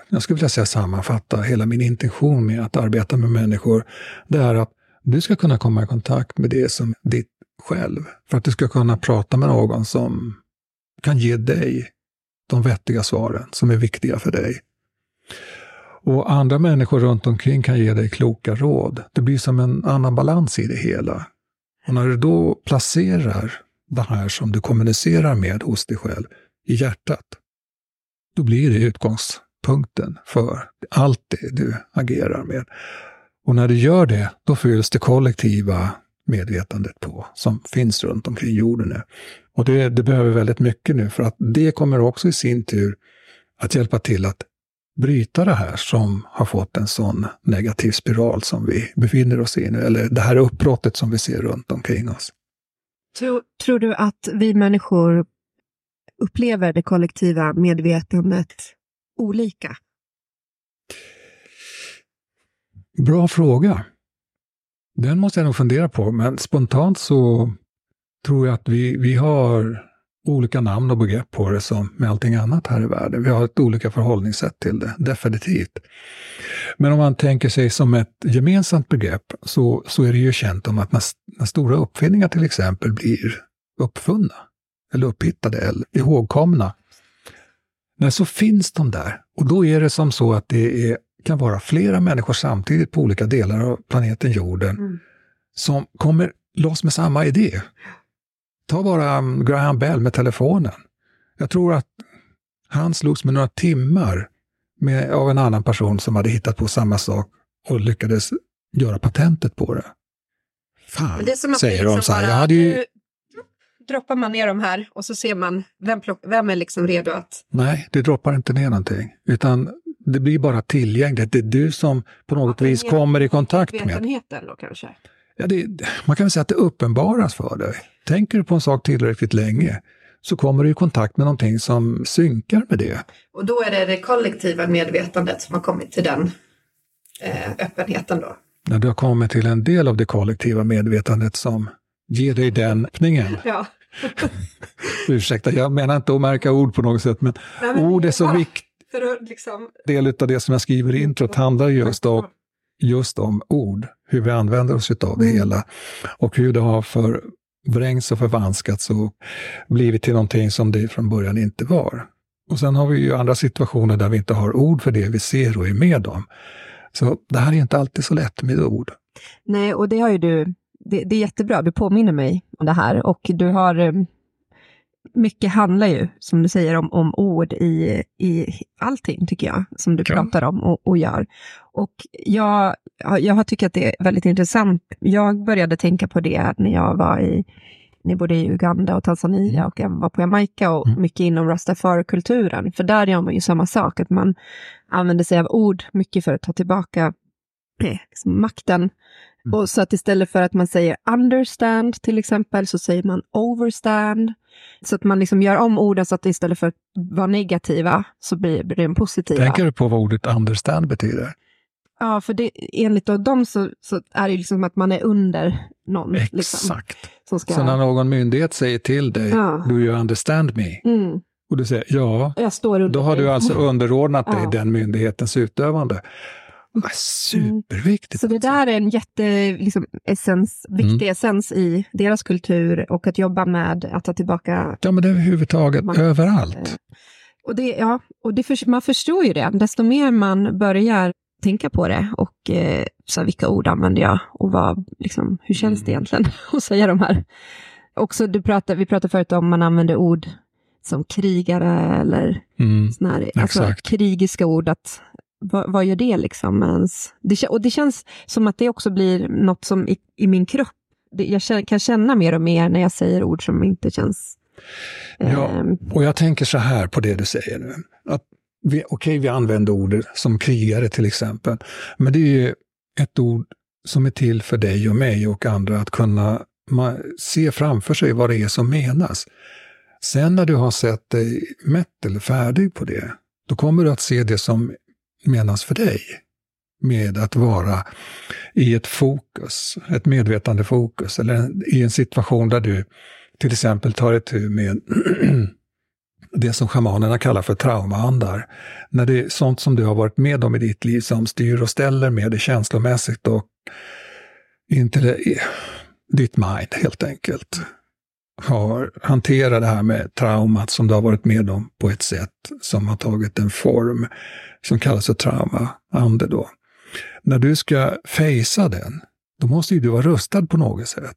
jag skulle vilja säga sammanfatta hela min intention med att arbeta med människor, det är att du ska kunna komma i kontakt med det som är ditt själv. För att du ska kunna prata med någon som kan ge dig de vettiga svaren som är viktiga för dig. Och andra människor runt omkring kan ge dig kloka råd. Det blir som en annan balans i det hela. Och när du då placerar det här som du kommunicerar med hos dig själv i hjärtat, då blir det utgångspunkten för allt det du agerar med. Och när du gör det, då fylls det kollektiva medvetandet på, som finns runt omkring jorden nu. Och det, det behöver väldigt mycket nu, för att det kommer också i sin tur att hjälpa till att bryta det här som har fått en sån negativ spiral som vi befinner oss i nu, eller det här uppbrottet som vi ser runt omkring oss. Tror, tror du att vi människor upplever det kollektiva medvetandet olika? Bra fråga. Den måste jag nog fundera på, men spontant så tror jag att vi, vi har olika namn och begrepp på det som med allting annat här i världen. Vi har ett olika förhållningssätt till det, definitivt. Men om man tänker sig som ett gemensamt begrepp så, så är det ju känt om att när, när stora uppfinningar till exempel blir uppfunna, eller upphittade, eller ihågkomna, när så finns de där. Och då är det som så att det är, kan vara flera människor samtidigt på olika delar av planeten jorden Mm. som kommer loss med samma idé. Ta bara um, Graham Bell med telefonen. Jag tror att han slogs med några timmar med, av en annan person som hade hittat på samma sak och lyckades göra patentet på det. Fan, Men det säger de så här. Jag hade ju... droppar man ner de här och så ser man vem, plock, vem är liksom redo att... Nej, det droppar inte ner någonting. Utan det blir bara tillgängligt. Det är du som på något vis kommer i kontakt med. Då kanske? Ja, det, man kan väl säga att det uppenbaras för dig. Tänker du på en sak tillräckligt länge så kommer du i kontakt med någonting som synkar med det. Och då är det det kollektiva medvetandet som har kommit till den eh, öppenheten då? När du har kommit till en del av det kollektiva medvetandet som ger dig den öppningen. Ja. <laughs> Ursäkta, jag menar inte att märka ord på något sätt, men, Nej, men ord är så ja, viktigt. För att liksom... del av det som jag skriver i introt handlar just om, just om ord, hur vi använder oss av det Mm. hela och hur det har förvrängts och förvanskats och blivit till någonting som det från början inte var. Och sen har vi ju andra situationer där vi inte har ord för det vi ser och är med om. Så det här är inte alltid så lätt med ord. Nej, och det har ju du, det, det är jättebra, du påminner mig om det här och du har, eh, mycket handlar ju, som du säger, om, om ord i, i allting, tycker jag, som du Ja. pratar om och, och gör. Och jag, jag har tyckt att det är väldigt intressant. Jag började tänka på det när jag var i, ni bodde i Uganda och Tanzania och jag var på Jamaica och Mm. mycket inom rastafari-kulturen. För där gör man ju samma sak, att man använder sig av ord mycket för att ta tillbaka eh, liksom makten. Mm. Och så att istället för att man säger understand till exempel så säger man overstand. Så att man liksom gör om orden så att istället för att vara negativa så blir, blir de positiva. Tänker du på vad ordet understand betyder? Ja, för det, enligt dem så, så är det liksom att man är under någon. Liksom, Exakt. som ska, Så när någon myndighet säger till dig, Ja. do you understand me? mm, Och du säger ja, Då har dig. du alltså underordnat dig Ja. den myndighetens utövande. Ah, Superviktigt. Så det alltså. där är en jätte, liksom, essens, viktig Mm. essens i deras kultur och att jobba med att ta tillbaka Ja, men det är överhuvudtaget Man- överallt. Och, det, ja, och det för, man förstår ju det, desto mer man börjar tänka på det och eh, så här, vilka ord använder jag och vad, liksom, hur känns det Mm. egentligen <laughs> att säga de här? Också, du pratar, vi pratade förut om man använder ord som krigare eller Mm. såna här, alltså, krigiska ord. Att, vad, vad gör det liksom? med ens- Det, och det känns som att det också blir något som i, i min kropp, det, jag kan känna mer och mer när jag säger ord som inte känns... Ja. ehm, Och jag tänker så här på det du säger nu. Att vi, okej, vi använder ordet som krigare till exempel. Men det är ju ett ord som är till för dig och mig och andra att kunna se framför sig vad det är som menas. Sen när du har sett dig mätt eller färdig på det, då kommer du att se det som menas för dig. Med att vara i ett fokus, ett medvetande fokus, eller i en situation där du till exempel tar itu med <clears throat> det som schamanerna kallar för traumaandar. När det är sånt som du har varit med om i ditt liv som styr och ställer med dig känslomässigt och inte eh, ditt mind helt enkelt. Har hanterat det här med traumat som du har varit med om på ett sätt som har tagit en form som kallas för traumaande då. När du ska fejsa den, då måste ju du vara rustad på något sätt.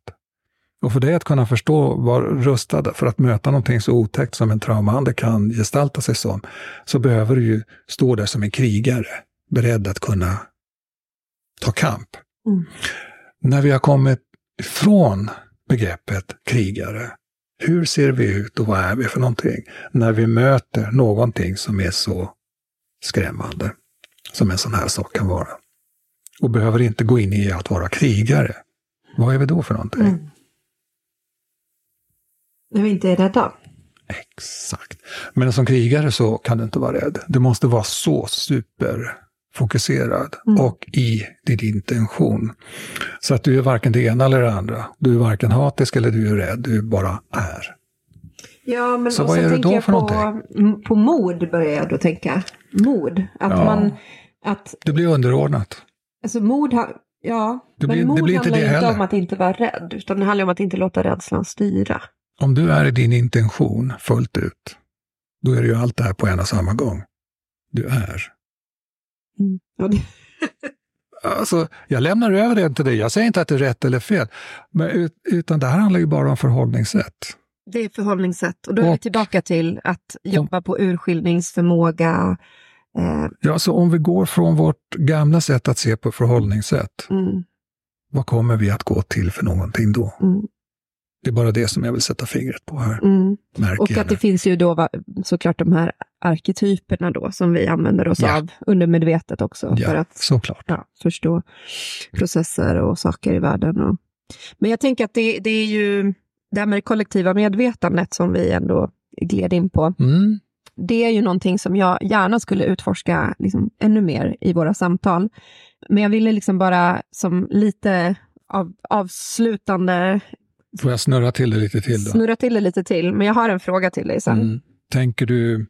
Och för dig att kunna förstå, vara rustad för att möta någonting så otäckt som en traumaande kan gestalta sig som, så behöver du ju stå där som en krigare, beredd att kunna ta kamp. Mm. När vi har kommit ifrån begreppet krigare, hur ser vi ut och vad är vi för någonting? När vi möter någonting som är så skrämmande som en sån här sak kan vara. Och behöver inte gå in i att vara krigare. Vad är vi då för någonting? Mm. När vi inte är rädda. Exakt. Men som krigare så kan du inte vara rädd. Du måste vara så superfokuserad Mm. och i din intention. Så att du är varken det ena eller det andra. Du är varken hatisk eller du är rädd, du bara är. Ja, men Så vad är tänker då för på, m- på mod börjar jag då tänka. Mod. Att Ja. man... Att, Du blir underordnat. alltså mod, ha- ja. Det men blir- det mod blir inte handlar det inte om att inte vara rädd, utan det handlar om att inte låta rädslan styra. Om du är i din intention fullt ut, då är det ju allt det här på en och samma gång. Du är. Mm. Ja, det, <laughs> Alltså, jag lämnar över det till dig. Jag säger inte att det är rätt eller fel. Men, ut- utan det här handlar ju bara om förhållningssätt. det är förhållningssätt. Och då är vi Och- tillbaka till att jobba på urskiljningsförmåga. Eh, Ja, så om vi går från vårt gamla sätt att se på förhållningssätt, mm, vad kommer vi att gå till för någonting då? mm. Det är bara det som jag vill sätta fingret på här. Mm. Och att det finns ju då såklart de här arketyperna då som vi använder oss Ja. av undermedvetet också för Ja, att såklart. ja, förstå processer och saker i världen. Och... Men jag tänker att det, det är ju det här med det kollektiva medvetandet som vi ändå gled in på. Mm. Det är ju någonting som jag gärna skulle utforska liksom, ännu mer i våra samtal. Men jag ville liksom bara som lite av, avslutande Får jag snurra till det lite till då? snurra till det lite till. Men jag har en fråga till dig sen. Mm. Tänker du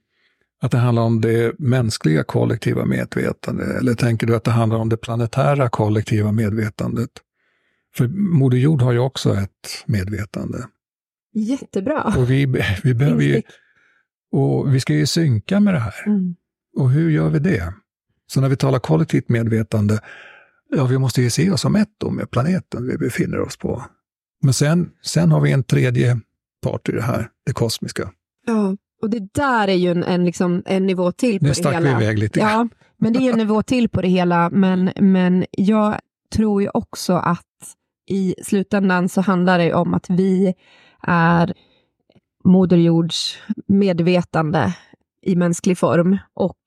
att det handlar om det mänskliga kollektiva medvetandet eller tänker du att det handlar om det planetära kollektiva medvetandet? För Moder Jord har ju också ett medvetande. Jättebra. Och vi, vi behöver ju, och vi ska ju synka med det här. Mm. Och hur gör vi det? Så när vi talar kollektivt medvetande, ja vi måste ju se oss som ett då med planeten vi befinner oss på. Men sen, sen har vi en tredje part i det här, det kosmiska. Ja, och det där är ju en, en, liksom, en nivå till på Nu det stack hela. vi iväg lite. Ja, men det är en nivå till på det hela. Men, men jag tror ju också att i slutändan så handlar det om att vi är Moder Jords medvetande i mänsklig form. Och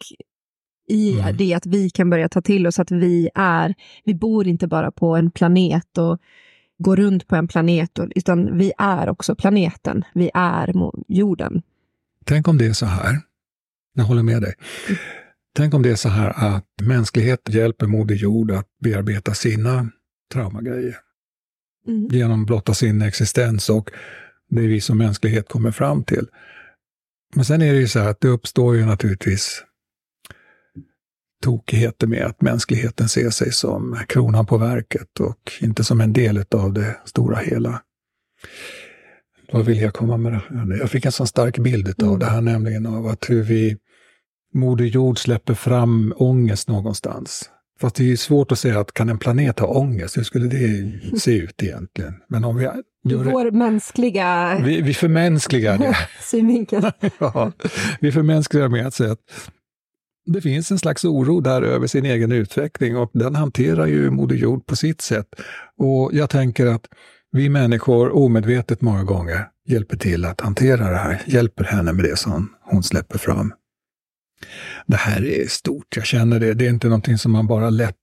i Mm. det att vi kan börja ta till oss att vi är, vi bor inte bara på en planet och går runt på en planet, och, utan vi är också planeten. Vi är jorden. Tänk om det är så här, jag håller med dig. Tänk om det är så här att mänsklighet hjälper Moder Jord att bearbeta sina traumagrejer genom blotta sin existens och det vi som mänsklighet kommer fram till. Men sen är det ju så här att det uppstår ju naturligtvis tokigheter med att mänskligheten ser sig som kronan på verket och inte som en del av det stora hela. Vad vill jag komma med det här? Jag fick en sån stark bild av Mm. det här, nämligen av att hur vi Moder Jord släpper fram ångest någonstans. Fast det är ju svårt att säga att kan en planet ha ångest? Hur skulle det <laughs> se ut egentligen? Men om vi gör det, Vår mänskliga vi, vi förmänskligar det. <laughs> synvinkel. <laughs> ja, vi förmänskligar med att säga att det finns en slags oro där över sin egen utveckling och den hanterar ju Moder Jord på sitt sätt. Och jag tänker att vi människor omedvetet många gånger hjälper till att hantera det här, hjälper henne med det som hon släpper fram. Det här är stort, jag känner det. Det är inte någonting som man bara lätt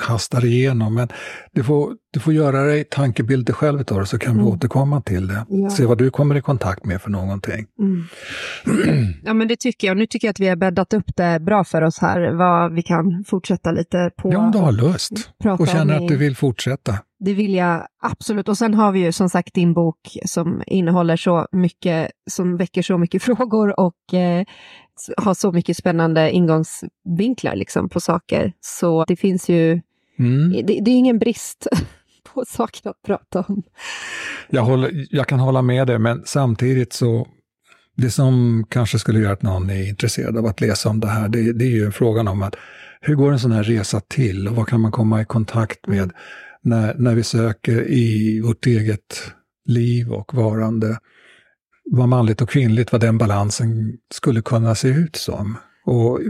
hastar igenom, men du får, du får göra dig tankebilder själv ett tag så kan vi Mm. återkomma till det. Ja. Se vad du kommer i kontakt med för någonting. Mm. <clears throat> Ja, men det tycker jag. Nu tycker jag att vi har bäddat upp det bra för oss här. Vad vi kan fortsätta lite på. Ja, om du har lust och känner att du vill fortsätta. Det vill jag absolut. Och sen har vi ju som sagt din bok som innehåller så mycket, som väcker så mycket <laughs> frågor och eh, har så mycket spännande ingångsvinklar liksom, på saker. Så det finns ju, Mm. det, det är ingen brist <laughs> på saker att prata om. Jag, håller, jag kan hålla med dig, men samtidigt så det som kanske skulle göra att någon är intresserad av att läsa om det här, det, det är ju frågan om att hur går en sån här resa till och vad kan man komma i kontakt med när, när vi söker i vårt eget liv och varande, vad manligt och kvinnligt, vad den balansen skulle kunna se ut som och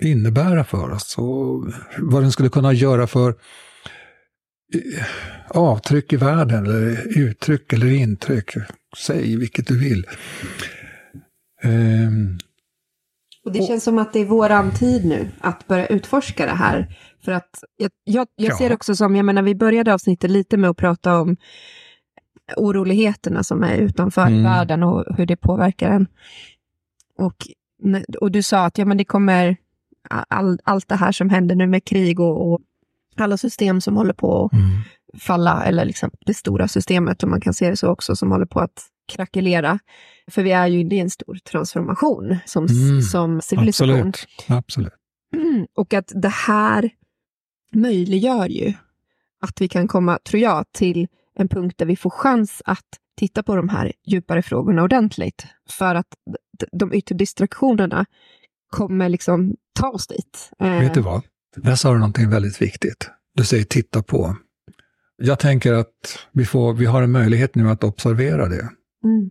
innebära för oss och vad den skulle kunna göra för eh, avtryck i världen, eller uttryck eller intryck. Säg vilket du vill. Ehm, Och det känns som att det är våran tid nu att börja utforska det här. För att jag, jag, jag Ja. ser också som, jag menar vi började avsnittet lite med att prata om oroligheterna som är utanför Mm. världen och hur det påverkar en. Och, och du sa att ja, men det kommer all, allt det här som händer nu med krig och, och alla system som håller på att mm, falla, eller liksom det stora systemet, om man kan se det så också, som håller på att krackelera. För vi är ju inne i en stor transformation som, Mm, som civilisation. absolut. absolut. Mm, Och att det här möjliggör ju att vi kan komma, tror jag, till en punkt där vi får chans att titta på de här djupare frågorna ordentligt. För att de yttre distraktionerna kommer liksom ta oss dit. Eh, Vet du vad? Där sa du någonting väldigt viktigt. Du säger titta på. Jag tänker att vi, får, vi har en möjlighet nu att observera det Mm,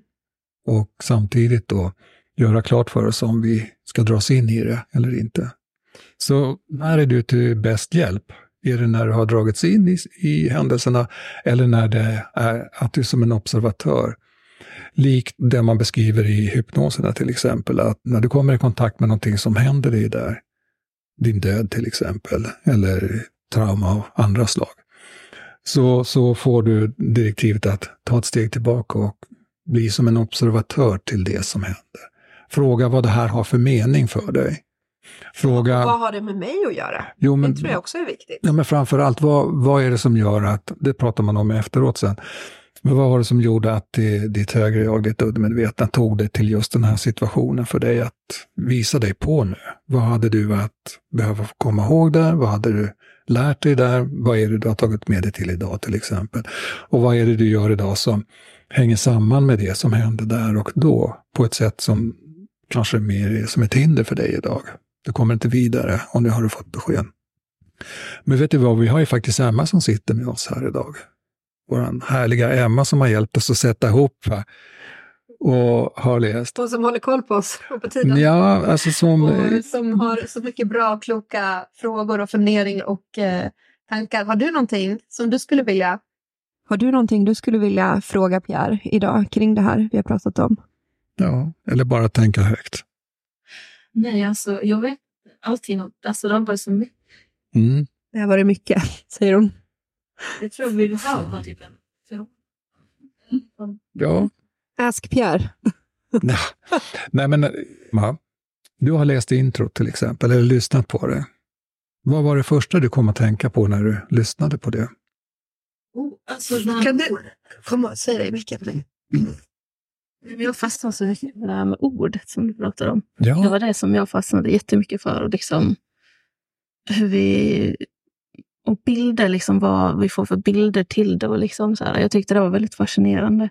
och samtidigt då göra klart för oss om vi ska dras in i det eller inte. Så när är du till bäst hjälp? Är det när du har dragits in i, i händelserna eller när det är att du som en observatör? Likt det man beskriver i hypnoserna till exempel, att när du kommer i kontakt med någonting som händer dig där, din död till exempel, eller trauma av andra slag, så, så får du direktivet att ta ett steg tillbaka och bli som en observatör till det som händer. Fråga vad det här har för mening för dig. Fråga... Vad har det med mig att göra? Jo, men, det tror jag också är viktigt. Ja, men framförallt, vad, vad är det som gör att, det pratar man om efteråt sen, men vad var det som gjorde att det, ditt högre jag, ditt undermedvetna, tog dig till just den här situationen för dig att visa dig på nu? Vad hade du att behöva komma ihåg där? Vad hade du lärt dig där? Vad är det du har tagit med dig till idag till exempel? Och vad är det du gör idag som hänger samman med det som hände där och då på ett sätt som kanske mer är som ett hinder för dig idag? Du kommer inte vidare och nu har du fått besked. Men vet du vad, vi har ju faktiskt Emma som sitter med oss här idag. Vår härliga Emma som har hjälpt oss att sätta ihop va? och har läst. Och som håller koll på oss och på tiden. Ja, alltså som... Och som har så mycket bra, kloka frågor och funderingar och eh, tankar. Har du någonting som du skulle vilja har du någonting du skulle vilja fråga Pierre idag kring det här vi har pratat om? Ja, eller bara tänka högt. Nej, alltså jag vet allting. Alltså det har varit så mycket. Mm. Det har varit mycket, <laughs> säger hon. Jag tror vi har typ en Ja. Ask Pierre. Nej, Nej men Ma, du har läst intro till exempel, eller lyssnat på det. Vad var det första du kom att tänka på när du lyssnade på det? Oh, alltså, när... Kan du komma och säga det i micken? Jag fastnade så mycket med det här med ord som du pratade om. Ja. Det var det som jag fastnade jättemycket för. Och liksom, hur vi, och bilder, liksom, vad vi får för bilder till det. Och liksom så här. Jag tyckte det var väldigt fascinerande.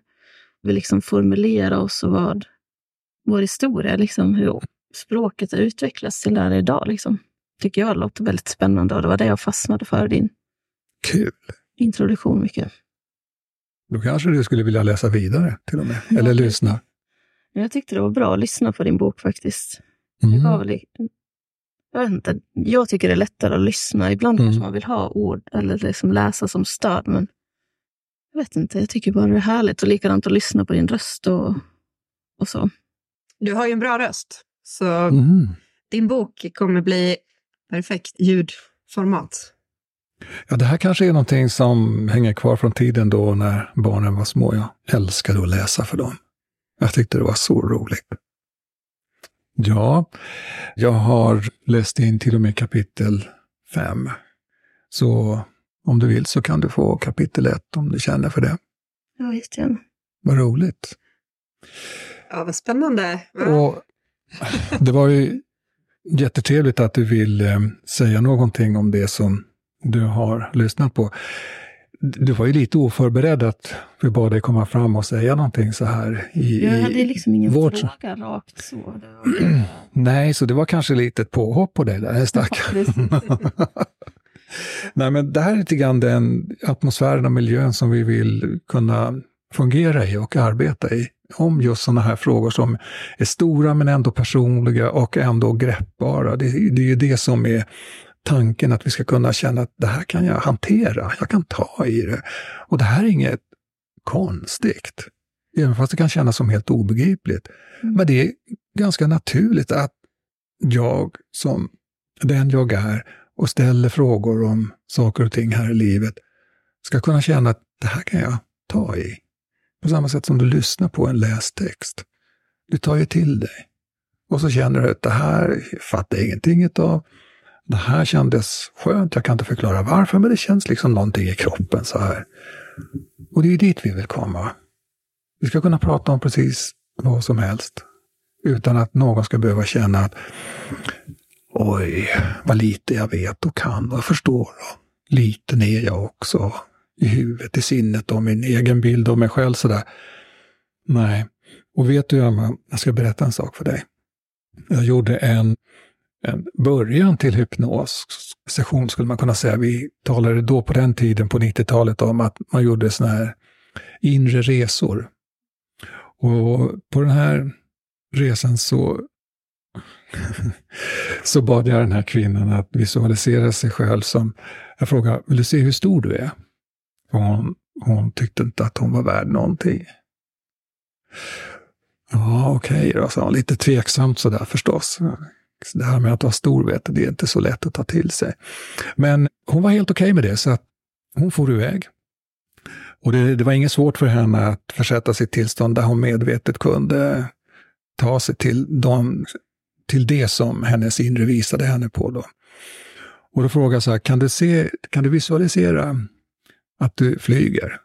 Vi liksom formulera oss och vad vår historia, liksom, hur språket har utvecklats till där idag. Liksom. Tycker jag låter väldigt spännande och det var det jag fastnade för i din Kul. introduktion mycket. Då kanske du skulle vilja läsa vidare till och med, eller lyssna. Jag tyckte det var bra att lyssna på din bok faktiskt. Mm. Det var väl, jag, vet inte, jag tycker det är lättare att lyssna. Ibland Mm. kanske man vill ha ord eller liksom läsa som stöd, men jag vet inte. Jag tycker bara det är härligt och likadant att lyssna på din röst och, och så. Du har ju en bra röst, så Mm. din bok kommer bli perfekt ljudformat. Ja, det här kanske är någonting som hänger kvar från tiden då när barnen var små. Jag älskade att läsa för dem. Jag tyckte det var så roligt. Ja, jag har läst in till och med kapitel fem. Så om du vill så kan du få kapitel ett om du känner för det. Ja, jättegärna. Vad roligt. Ja, vad spännande. Och det var ju jättetrevligt att du vill eh, säga någonting om det som du har lyssnat på. Du var ju lite oförberedd att vi bad dig komma fram och säga någonting så här. I, Jag hade liksom ingen vårt- fråga rakt så. Var... <clears throat> Nej, så det var kanske lite ett påhopp på dig där, stackarn. <laughs> Nej, men det här är lite grann den atmosfären och miljön som vi vill kunna fungera i och arbeta i. Om just sådana här frågor som är stora men ändå personliga och ändå greppbara. Det, det är ju det som är tanken, att vi ska kunna känna att det här kan jag hantera, jag kan ta i det. Och det här är inget konstigt, även fast det kan kännas som helt obegripligt. Men det är ganska naturligt att jag som den jag är och ställer frågor om saker och ting här i livet ska kunna känna att det här kan jag ta i. På samma sätt som du lyssnar på en lästext. Du tar ju till dig. Och så känner du att det här fattar jag ingenting utav. Det här kändes skönt, jag kan inte förklara varför, men det känns liksom någonting i kroppen så här. Och det är ju dit vi vill komma. Vi ska kunna prata om precis vad som helst. Utan att någon ska behöva känna att oj, vad lite jag vet och kan och förstår. Liten är jag också. I huvudet, i sinnet och min egen bild av mig själv sådär. Nej. Och vet du Emma, jag ska berätta en sak för dig. Jag gjorde en, en början till hypnossession skulle man kunna säga. Vi talade då på den tiden på 90-talet om att man gjorde sådana här inre resor. Och på den här resan så <laughs> så bad jag den här kvinnan att visualisera sig själv som, jag frågade, vill du se hur stor du är? Och hon, hon tyckte inte att hon var värd någonting. Ja, okej okay då, sa hon, lite tveksamt sådär förstås. Det här med att vara stor, vet det är inte så lätt att ta till sig. Men hon var helt okej okay med det, så att hon for iväg. Och det, det var inget svårt för henne att försätta sig i tillstånd där hon medvetet kunde ta sig till, de, till det som hennes inre visade henne på. Då. Och då frågade jag så här, kan du, se, kan du visualisera att du flyger?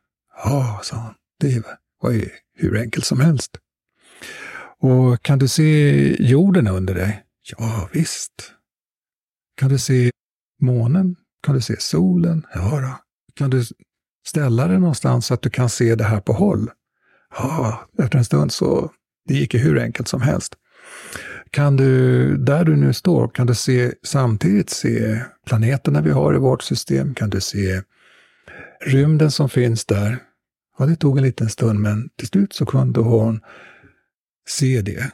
Ja, sa hon, det var ju hur enkelt som helst. Och kan du se jorden under dig? Ja, visst. Kan du se månen? Kan du se solen? Ja, då. Kan du ställa dig någonstans så att du kan se det här på håll? Ja, efter en stund så det gick ju hur enkelt som helst. Kan du, där du nu står, kan du se, samtidigt se planeterna vi har i vårt system? Kan du se rymden som finns där? Ja, det tog en liten stund, men till slut så kunde hon se det.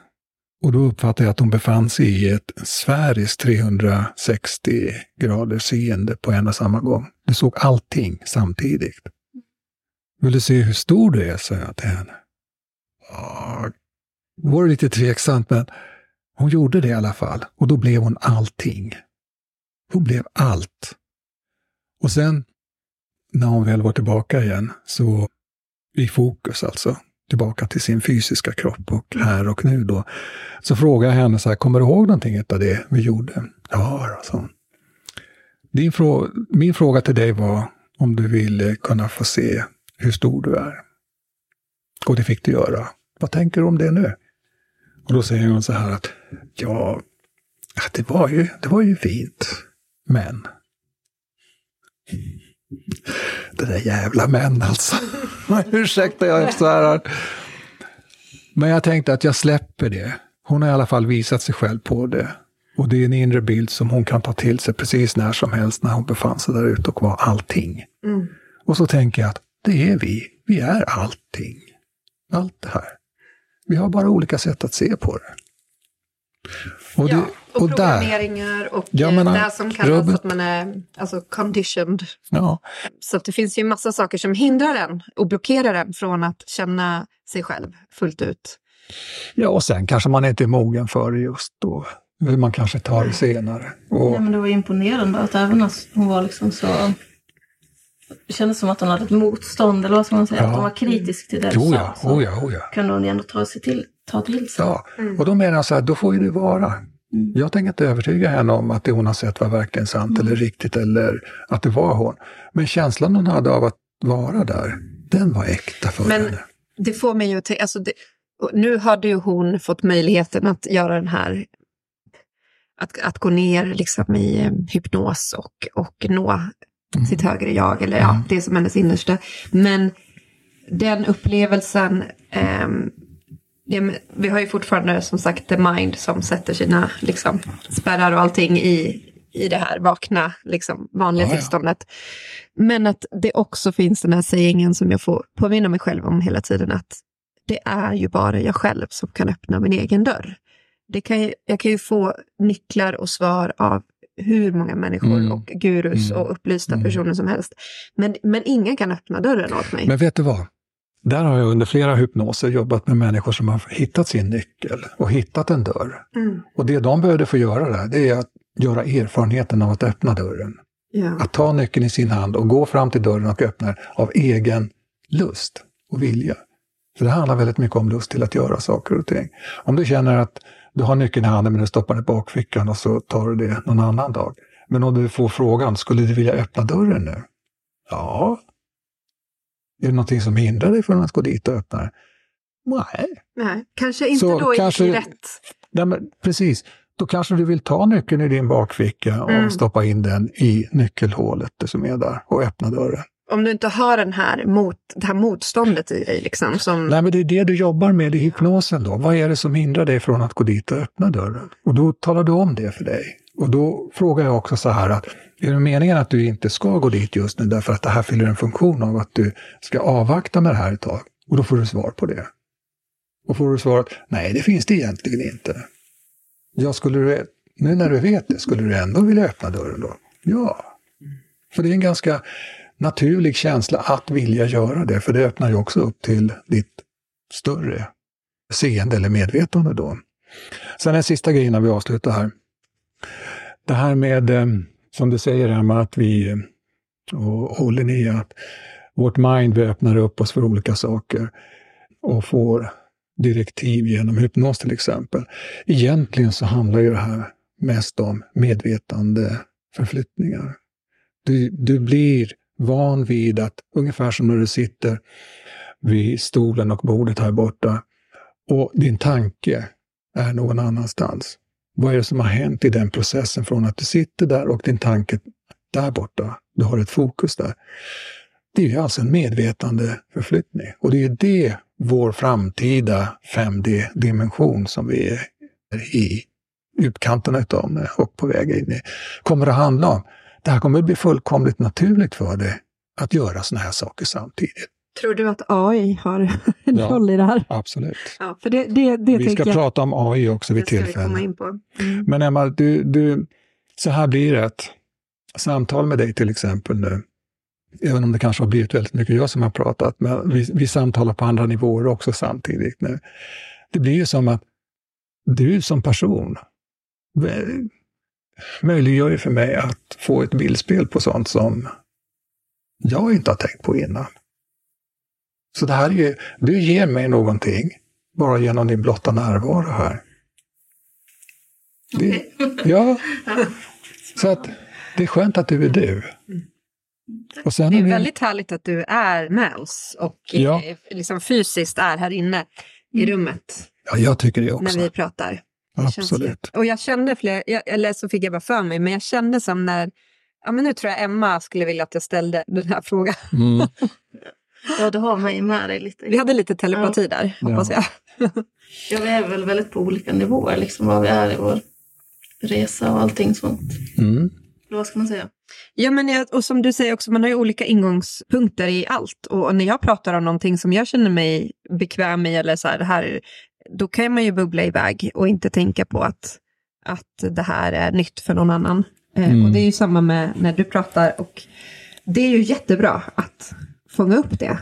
Och då uppfattade jag att hon befann sig i ett sfäriskt 360 graders seende på en och samma gång. Du såg allting samtidigt. Vill du se hur stor du är, sa jag till henne. Ah, det var lite tveksamt, men hon gjorde det i alla fall. Och då blev hon allting. Hon blev allt. Och sen, när hon väl var tillbaka igen, så i fokus alltså, tillbaka till sin fysiska kropp och här och nu då, så frågade jag henne så här, kommer du ihåg någonting av det vi gjorde? Ja, alltså. Din frå min fråga till dig var om du ville kunna få se hur stor du är. Och det fick du göra. Vad tänker du om det nu? Och då säger hon så här att ja, det var ju, det var ju fint. Men. Det där jävla män alltså. <laughs> Ursäkta, jag så här. Men jag tänkte att jag släpper det. Hon har i alla fall visat sig själv på det. Och det är en inre bild som hon kan ta till sig precis när som helst när hon befann sig där ute och var allting. Mm. Och så tänker jag att det är vi. Vi är allting. Allt det här. Vi har bara olika sätt att se på det. Och, det, ja, och, och programmeringar och ja, menar, det som kallas rubbet. att man är alltså conditioned. Ja. Så det finns ju massa saker som hindrar en och blockerar en från att känna sig själv fullt ut. Ja, och sen kanske man inte är mogen för det just då. Man kanske tar det senare. Och... Ja, men det var imponerande att även när hon var liksom så det kändes som att hon hade ett motstånd, eller vad ska man säga, ja. att hon var kritisk till det du sa. Så oh ja, oh ja. kunde hon ändå ta, sig till, ta till sig. Ja, mm. och då menar jag så här, då får ju det vara. Mm. Jag tänker inte övertyga henne om att det hon har sett var verkligen sant mm. eller riktigt eller att det var hon. Men känslan hon hade av att vara där, den var äkta för Men henne. Det får mig ju till, alltså det, nu hade ju hon fått möjligheten att göra den här att, att gå ner liksom i eh, hypnos och, och nå mm. sitt högre jag, eller ja, mm. det som hennes innersta. Men den upplevelsen, eh, ja, vi har ju fortfarande som sagt the mind som sätter sina liksom, spärrar och allting i, i det här vakna, liksom, vanliga ja, tillståndet. Ja. Men att det också finns den här sägningen som jag får påminna mig själv om hela tiden, att det är ju bara jag själv som kan öppna min egen dörr. Det kan, jag kan ju få nycklar och svar av hur många människor mm. och gurus mm. och upplysta mm. personer som helst. Men, men ingen kan öppna dörren åt mig. Men vet du vad? Där har jag under flera hypnoser jobbat med människor som har hittat sin nyckel och hittat en dörr. Mm. Och det de behövde få göra där, det är att göra erfarenheten av att öppna dörren. Ja. Att ta nyckeln i sin hand och gå fram till dörren och öppna av egen lust och vilja. Så det handlar väldigt mycket om lust till att göra saker och ting. Om du känner att du har nyckeln i handen men du stoppar den i bakfickan och så tar du det någon annan dag. Men om du får frågan, skulle du vilja öppna dörren nu? Ja. Är det någonting som hindrar dig från att gå dit och öppna Nej. Nej, kanske inte så då kanske, i rätt. Nej, men precis. Då kanske du vill ta nyckeln i din bakficka och mm. stoppa in den i nyckelhålet som är där och öppna dörren om du inte har den här mot, det här motståndet i dig. Liksom, som... Nej, men det är det du jobbar med i hypnosen då. Vad är det som hindrar dig från att gå dit och öppna dörren? Och då talar du om det för dig. Och då frågar jag också så här att, är det meningen att du inte ska gå dit just nu därför att det här fyller en funktion av att du ska avvakta med det här ett tag? Och då får du svar på det. Och får du svaret, nej det finns det egentligen inte. Ja, skulle du, nu när du vet det, skulle du ändå vilja öppna dörren då? Ja. För det är en ganska naturlig känsla att vilja göra det, för det öppnar ju också upp till ditt större seende eller medvetande då. Sen en sista grej innan vi avslutar här. Det här med, eh, som du säger Emma, att vi, och, håller ni, att vårt mind, öppnar upp oss för olika saker och får direktiv genom hypnos till exempel. Egentligen så handlar ju det här mest om medvetande förflyttningar. Du, du blir van vid att, ungefär som när du sitter vid stolen och bordet här borta, och din tanke är någon annanstans. Vad är det som har hänt i den processen från att du sitter där och din tanke där borta, du har ett fokus där. Det är ju alltså en medvetande förflyttning. Och det är det vår framtida 5D-dimension som vi är i utkanten utav nu och på väg in i, kommer att handla om. Det här kommer att bli fullkomligt naturligt för dig att göra sådana här saker samtidigt. Tror du att AI har en Ja. roll i det här? Absolut. Ja, för det, det, det Vi ska jag. prata om AI också vid tillfälle. Mm. Men Emma, du, du, så här blir det. Ett samtal med dig till exempel nu, även om det kanske har blivit väldigt mycket jag som har pratat, men vi, vi samtalar på andra nivåer också samtidigt nu. Det blir ju som att du som person möjliggör ju för mig att få ett bildspel på sånt som jag inte har tänkt på innan. Så det här är ju, du ger mig någonting bara genom din blotta närvaro här. Det, <laughs> ja, så att det är skönt att du är du. Och sen Det är vi, väldigt härligt att du är med oss och Ja. eh, liksom fysiskt är här inne i rummet ja, jag tycker det när också. vi pratar. Det Absolut. Och jag kände fler, jag, eller så fick jag bara för mig, men jag kände som när, ja men nu tror jag Emma skulle vilja att jag ställde den här frågan. Mm. <laughs> Ja, du har mig med dig lite. Vi hade lite telepati där, hoppas Ja. jag. Ja, vi är väl väldigt på olika nivåer, liksom var vi är i vår resa och allting sånt. Mm. Eller vad ska man säga? Ja, men jag, och som du säger också, man har ju olika ingångspunkter i allt. Och när jag pratar om någonting som jag känner mig bekväm i, eller så här, det här, då kan man ju bubbla iväg och inte tänka på att, att det här är nytt för någon annan. Eh, Mm. Och det är ju samma med när du pratar. Och det är ju jättebra att fånga upp det.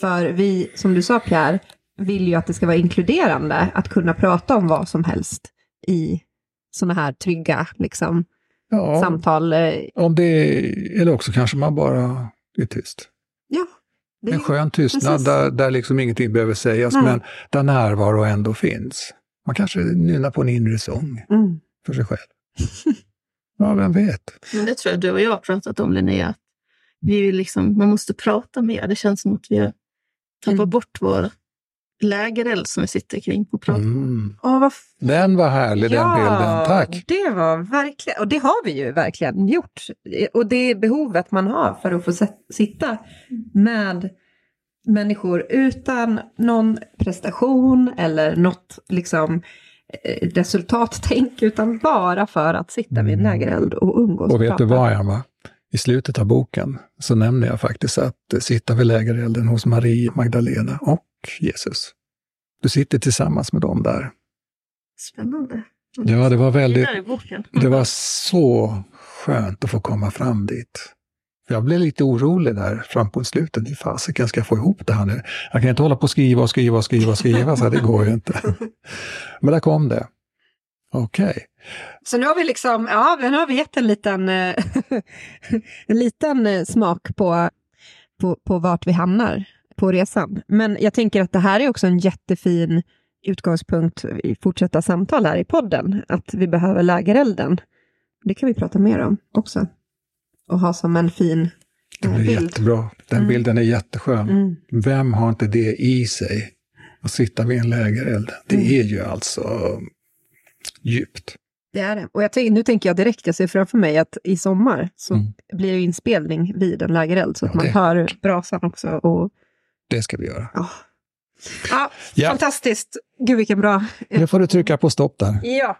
För vi, som du sa Pierre, vill ju att det ska vara inkluderande, att kunna prata om vad som helst i sådana här trygga liksom, Ja, samtal. eh, om det, eller också kanske man bara är tyst. Ja, det En skön tystnad precis. där, där liksom ingenting behöver sägas, Nej. men där närvaro ändå finns. Man kanske nynnar på en inre sång Mm. för sig själv. <laughs> Ja, vem vet? Men det tror jag du och jag har pratat om, Linnea. Vi vill liksom, man måste prata mer. Det känns som att vi har tappat Mm. bort vår lägereld som vi sitter kring och pratar. Mm. Åh, vad f- Den var härlig, den bilden. Tack! det var verkligen, och det har vi ju verkligen gjort. Och det behovet man har för att få sitta med människor utan någon prestation eller något liksom eh, resultattänk, utan bara för att sitta vid en lägereld och umgås Och vet du vad, Emma? I slutet av boken så nämner jag faktiskt att sitta vid lägerelden hos Marie, Magdalena och Jesus. Du sitter tillsammans med dem där. Spännande. Ja, det var väldigt, det var så skönt att få komma fram dit. Jag blev lite orolig där fram på slutet. Hur fasiken ska jag få ihop det här nu? Jag kan inte hålla på och skriva och skriva och skriva och skriva, så det går ju inte. <laughs> Men där kom det. Okej. Så nu har vi liksom, ja, nu har vi gett en liten, eh, <laughs> en liten eh, smak på, på, på vart vi hamnar på resan. Men jag tänker att det här är också en jättefin utgångspunkt i fortsätta samtal här i podden, att vi behöver lägerelden. Det kan vi prata mer om också. Och ha som en fin Det eh, blir bild. jättebra. Den Mm. bilden är jätteskön. Mm. Vem har inte det i sig? Att sitta vid en lägereld. Det Mm. är ju alltså djupt. Det är det. Och jag nu tänker jag direkt, jag ser framför mig att i sommar så Mm. blir det inspelning vid en lägereld, så att Ja, man det- hör brasan också. Och, Det ska vi göra. ja. Ja, Ja. fantastiskt. Gud vilken bra. Nu får du trycka på stopp där. Ja.